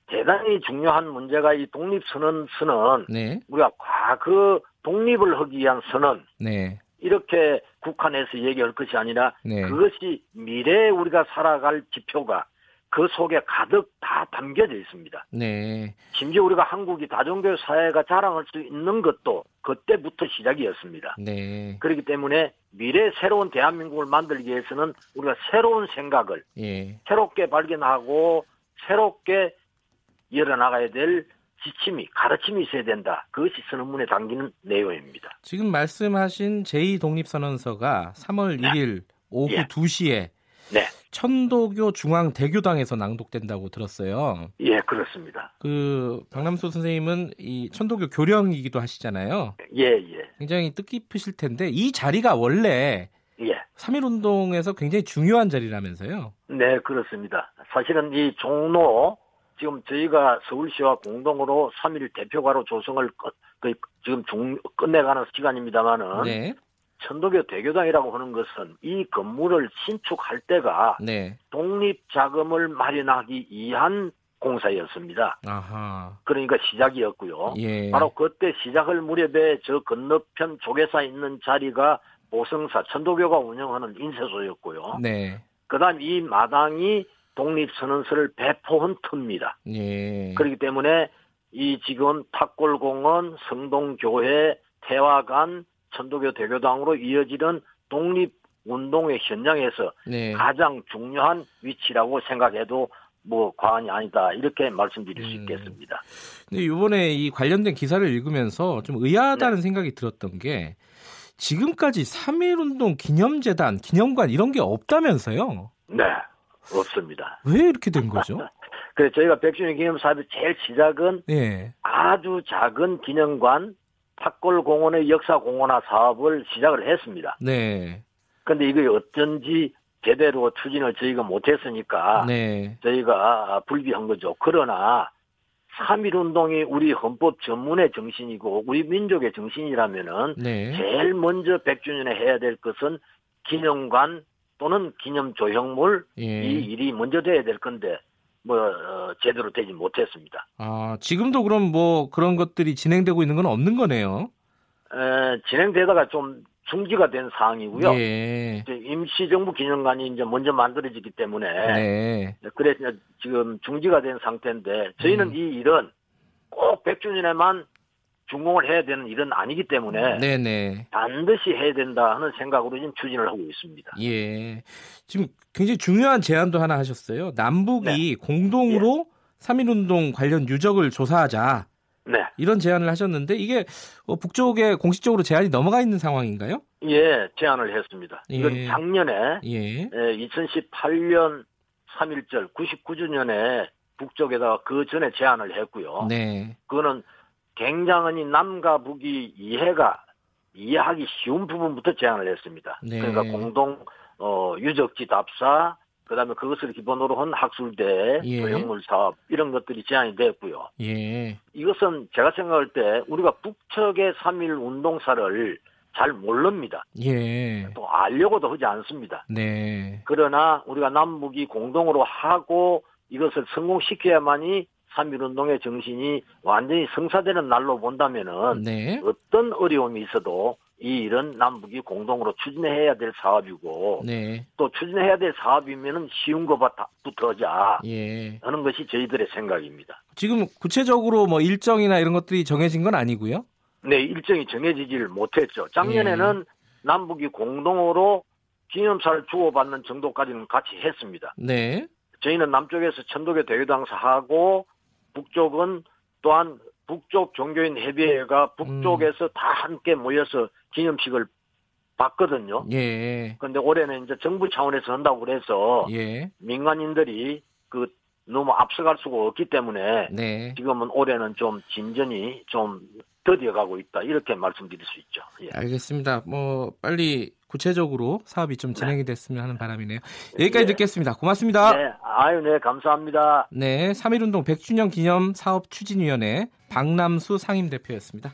대단히 중요한 문제가 이 독립선언서는 네. 우리가 과거 독립을 하기 위한 선언 네. 이렇게 국한해서 얘기할 것이 아니라 네. 그것이 미래에 우리가 살아갈 지표가 그 속에 가득 다 담겨져 있습니다. 네. 심지어 우리가 한국이 다종교 사회가 자랑할 수 있는 것도 그때부터 시작이었습니다. 네. 그렇기 때문에 미래 새로운 대한민국을 만들기 위해서는 우리가 새로운 생각을 예. 새롭게 발견하고 새롭게 열어나가야 될 지침이 가르침이 있어야 된다. 그것이 선언문에 담기는 내용입니다. 지금 말씀하신 제2 독립선언서가 3월 1일 오후 예. 2시에 네. 천도교 중앙 대교당에서 낭독된다고 들었어요. 예, 그렇습니다. 그 박남수 선생님은 이 천도교 교령이기도 하시잖아요. 예, 예. 굉장히 뜻깊으실 텐데 이 자리가 원래 예. 3.1 운동에서 굉장히 중요한 자리라면서요. 네, 그렇습니다. 사실은 이 종로 지금 저희가 서울시와 공동으로 3일 대표가로 조성을 끝, 그 지금 중, 끝내가는 시간입니다만은 네. 천도교 대교당이라고 하는 것은 이 건물을 신축할 때가 네. 독립 자금을 마련하기 위한 공사였습니다. 아하. 그러니까 시작이었고요. 예. 바로 그때 시작할 무렵에 저 건너편 조계사 있는 자리가 보성사 천도교가 운영하는 인쇄소였고요. 네. 그다음 이 마당이 독립선언서를 배포한 터입니다. 예. 그렇기 때문에 이 지금 탁골공원, 성동교회, 태화관, 천도교 대교당으로 이어지는 독립 운동의 현장에서 네. 가장 중요한 위치라고 생각해도 뭐 과언이 아니다 이렇게 말씀드릴 수 음. 있겠습니다. 근데 이번에 이 관련된 기사를 읽으면서 좀 의아하다는 생각이 들었던 게 지금까지 3.1 운동 기념재단, 기념관 이런 게 없다면서요. 네, 없습니다. 왜 이렇게 된 거죠? 그래서 저희가 백주년 기념 사업의 제일 시작은 예. 아주 작은 기념관 탁골 공원의 역사 공원화 사업을 시작을 했습니다. 네. 근데 이게 어쩐지 제대로 추진을 저희가 못했으니까 네. 저희가 불비한 거죠. 그러나 3.1 운동이 우리 헌법 전문의 정신이고 우리 민족의 정신이라면은 네. 제일 먼저 100주년에 해야 될 것은 기념관 또는 기념 조형물 예. 이 일이 먼저 돼야 될 건데 뭐 어, 제대로 되지 못했습니다. 아, 지금도 그럼 뭐 그런 것들이 진행되고 있는 건 없는 거네요. 에, 진행되다가 좀 중지가 된 사항이고요. 예. 임시정부 기념관이 이제 먼저 만들어지기 때문에 네. 그래서 지금 중지가 된 상태인데 저희는 음. 이 일은 꼭 100주년에만 준공을 해야 되는 일은 아니기 때문에 네네. 반드시 해야 된다 하는 생각으로 지금 추진을 하고 있습니다. 예. 지금 굉장히 중요한 제안도 하나 하셨어요. 남북이 네. 공동으로 3.1 운동 관련 유적을 조사하자. 네. 이런 제안을 하셨는데 이게 어, 북쪽에 공식적으로 제안이 넘어가 있는 상황인가요? 예, 제안을 했습니다. 예. 이건 작년에 예. 2018년 3.1절 99주년에 북쪽에다가 그 전에 제안을 했고요. 네. 그거는 굉장히 남과 북이 이해가 이해하기 쉬운 부분부터 제안을 했습니다. 네. 그러니까 공동 어, 유적지 답사, 그다음에 그것을 기본으로 한 학술대, 예. 도형물 사업 이런 것들이 제안이 됐고요. 예. 이것은 제가 생각할 때 우리가 북측의 3.1 운동사를 잘 모릅니다. 예. 또 알려고도 하지 않습니다. 네. 그러나 우리가 남북이 공동으로 하고 이것을 성공시켜야만이 3.1 운동의 정신이 완전히 성사되는 날로 본다면은 네. 어떤 어려움이 있어도 이 일은 남북이 공동으로 추진해야 될 사업이고 네. 또 추진해야 될 사업이면은 쉬운 것부터 하자 예. 하는 것이 저희들의 생각입니다. 지금 구체적으로 뭐 일정이나 이런 것들이 정해진 건 아니고요. 네, 일정이 정해지질 못했죠. 작년에는 남북이 공동으로 기념사를 주고받는 정도까지는 같이 했습니다. 네. 저희는 남쪽에서 천도교 대교당사하고 북쪽은 또한 북쪽 종교인 협의회가 북쪽에서 다 함께 모여서 기념식을 봤거든요. 예. 그런데 올해는 이제 정부 차원에서 한다고 그래서 예. 민간인들이 그 너무 앞서갈 수가 없기 때문에 네. 지금은 올해는 좀 진전이 좀 더뎌가고 있다 이렇게 말씀드릴 수 있죠. 예. 알겠습니다. 뭐 빨리 구체적으로 사업이 좀 진행이 됐으면 하는 바람이네요. 여기까지 듣겠습니다. 고맙습니다. 네, 아유, 네, 감사합니다. 네, 3.1운동 100주년 기념 사업 추진위원회 박남수 상임대표였습니다.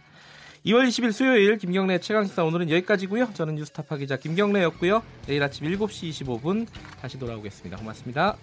2월 20일 수요일 김경래 최강시사 오늘은 여기까지고요. 저는 뉴스타파 기자 김경래였고요. 내일 아침 7시 25분 다시 돌아오겠습니다. 고맙습니다.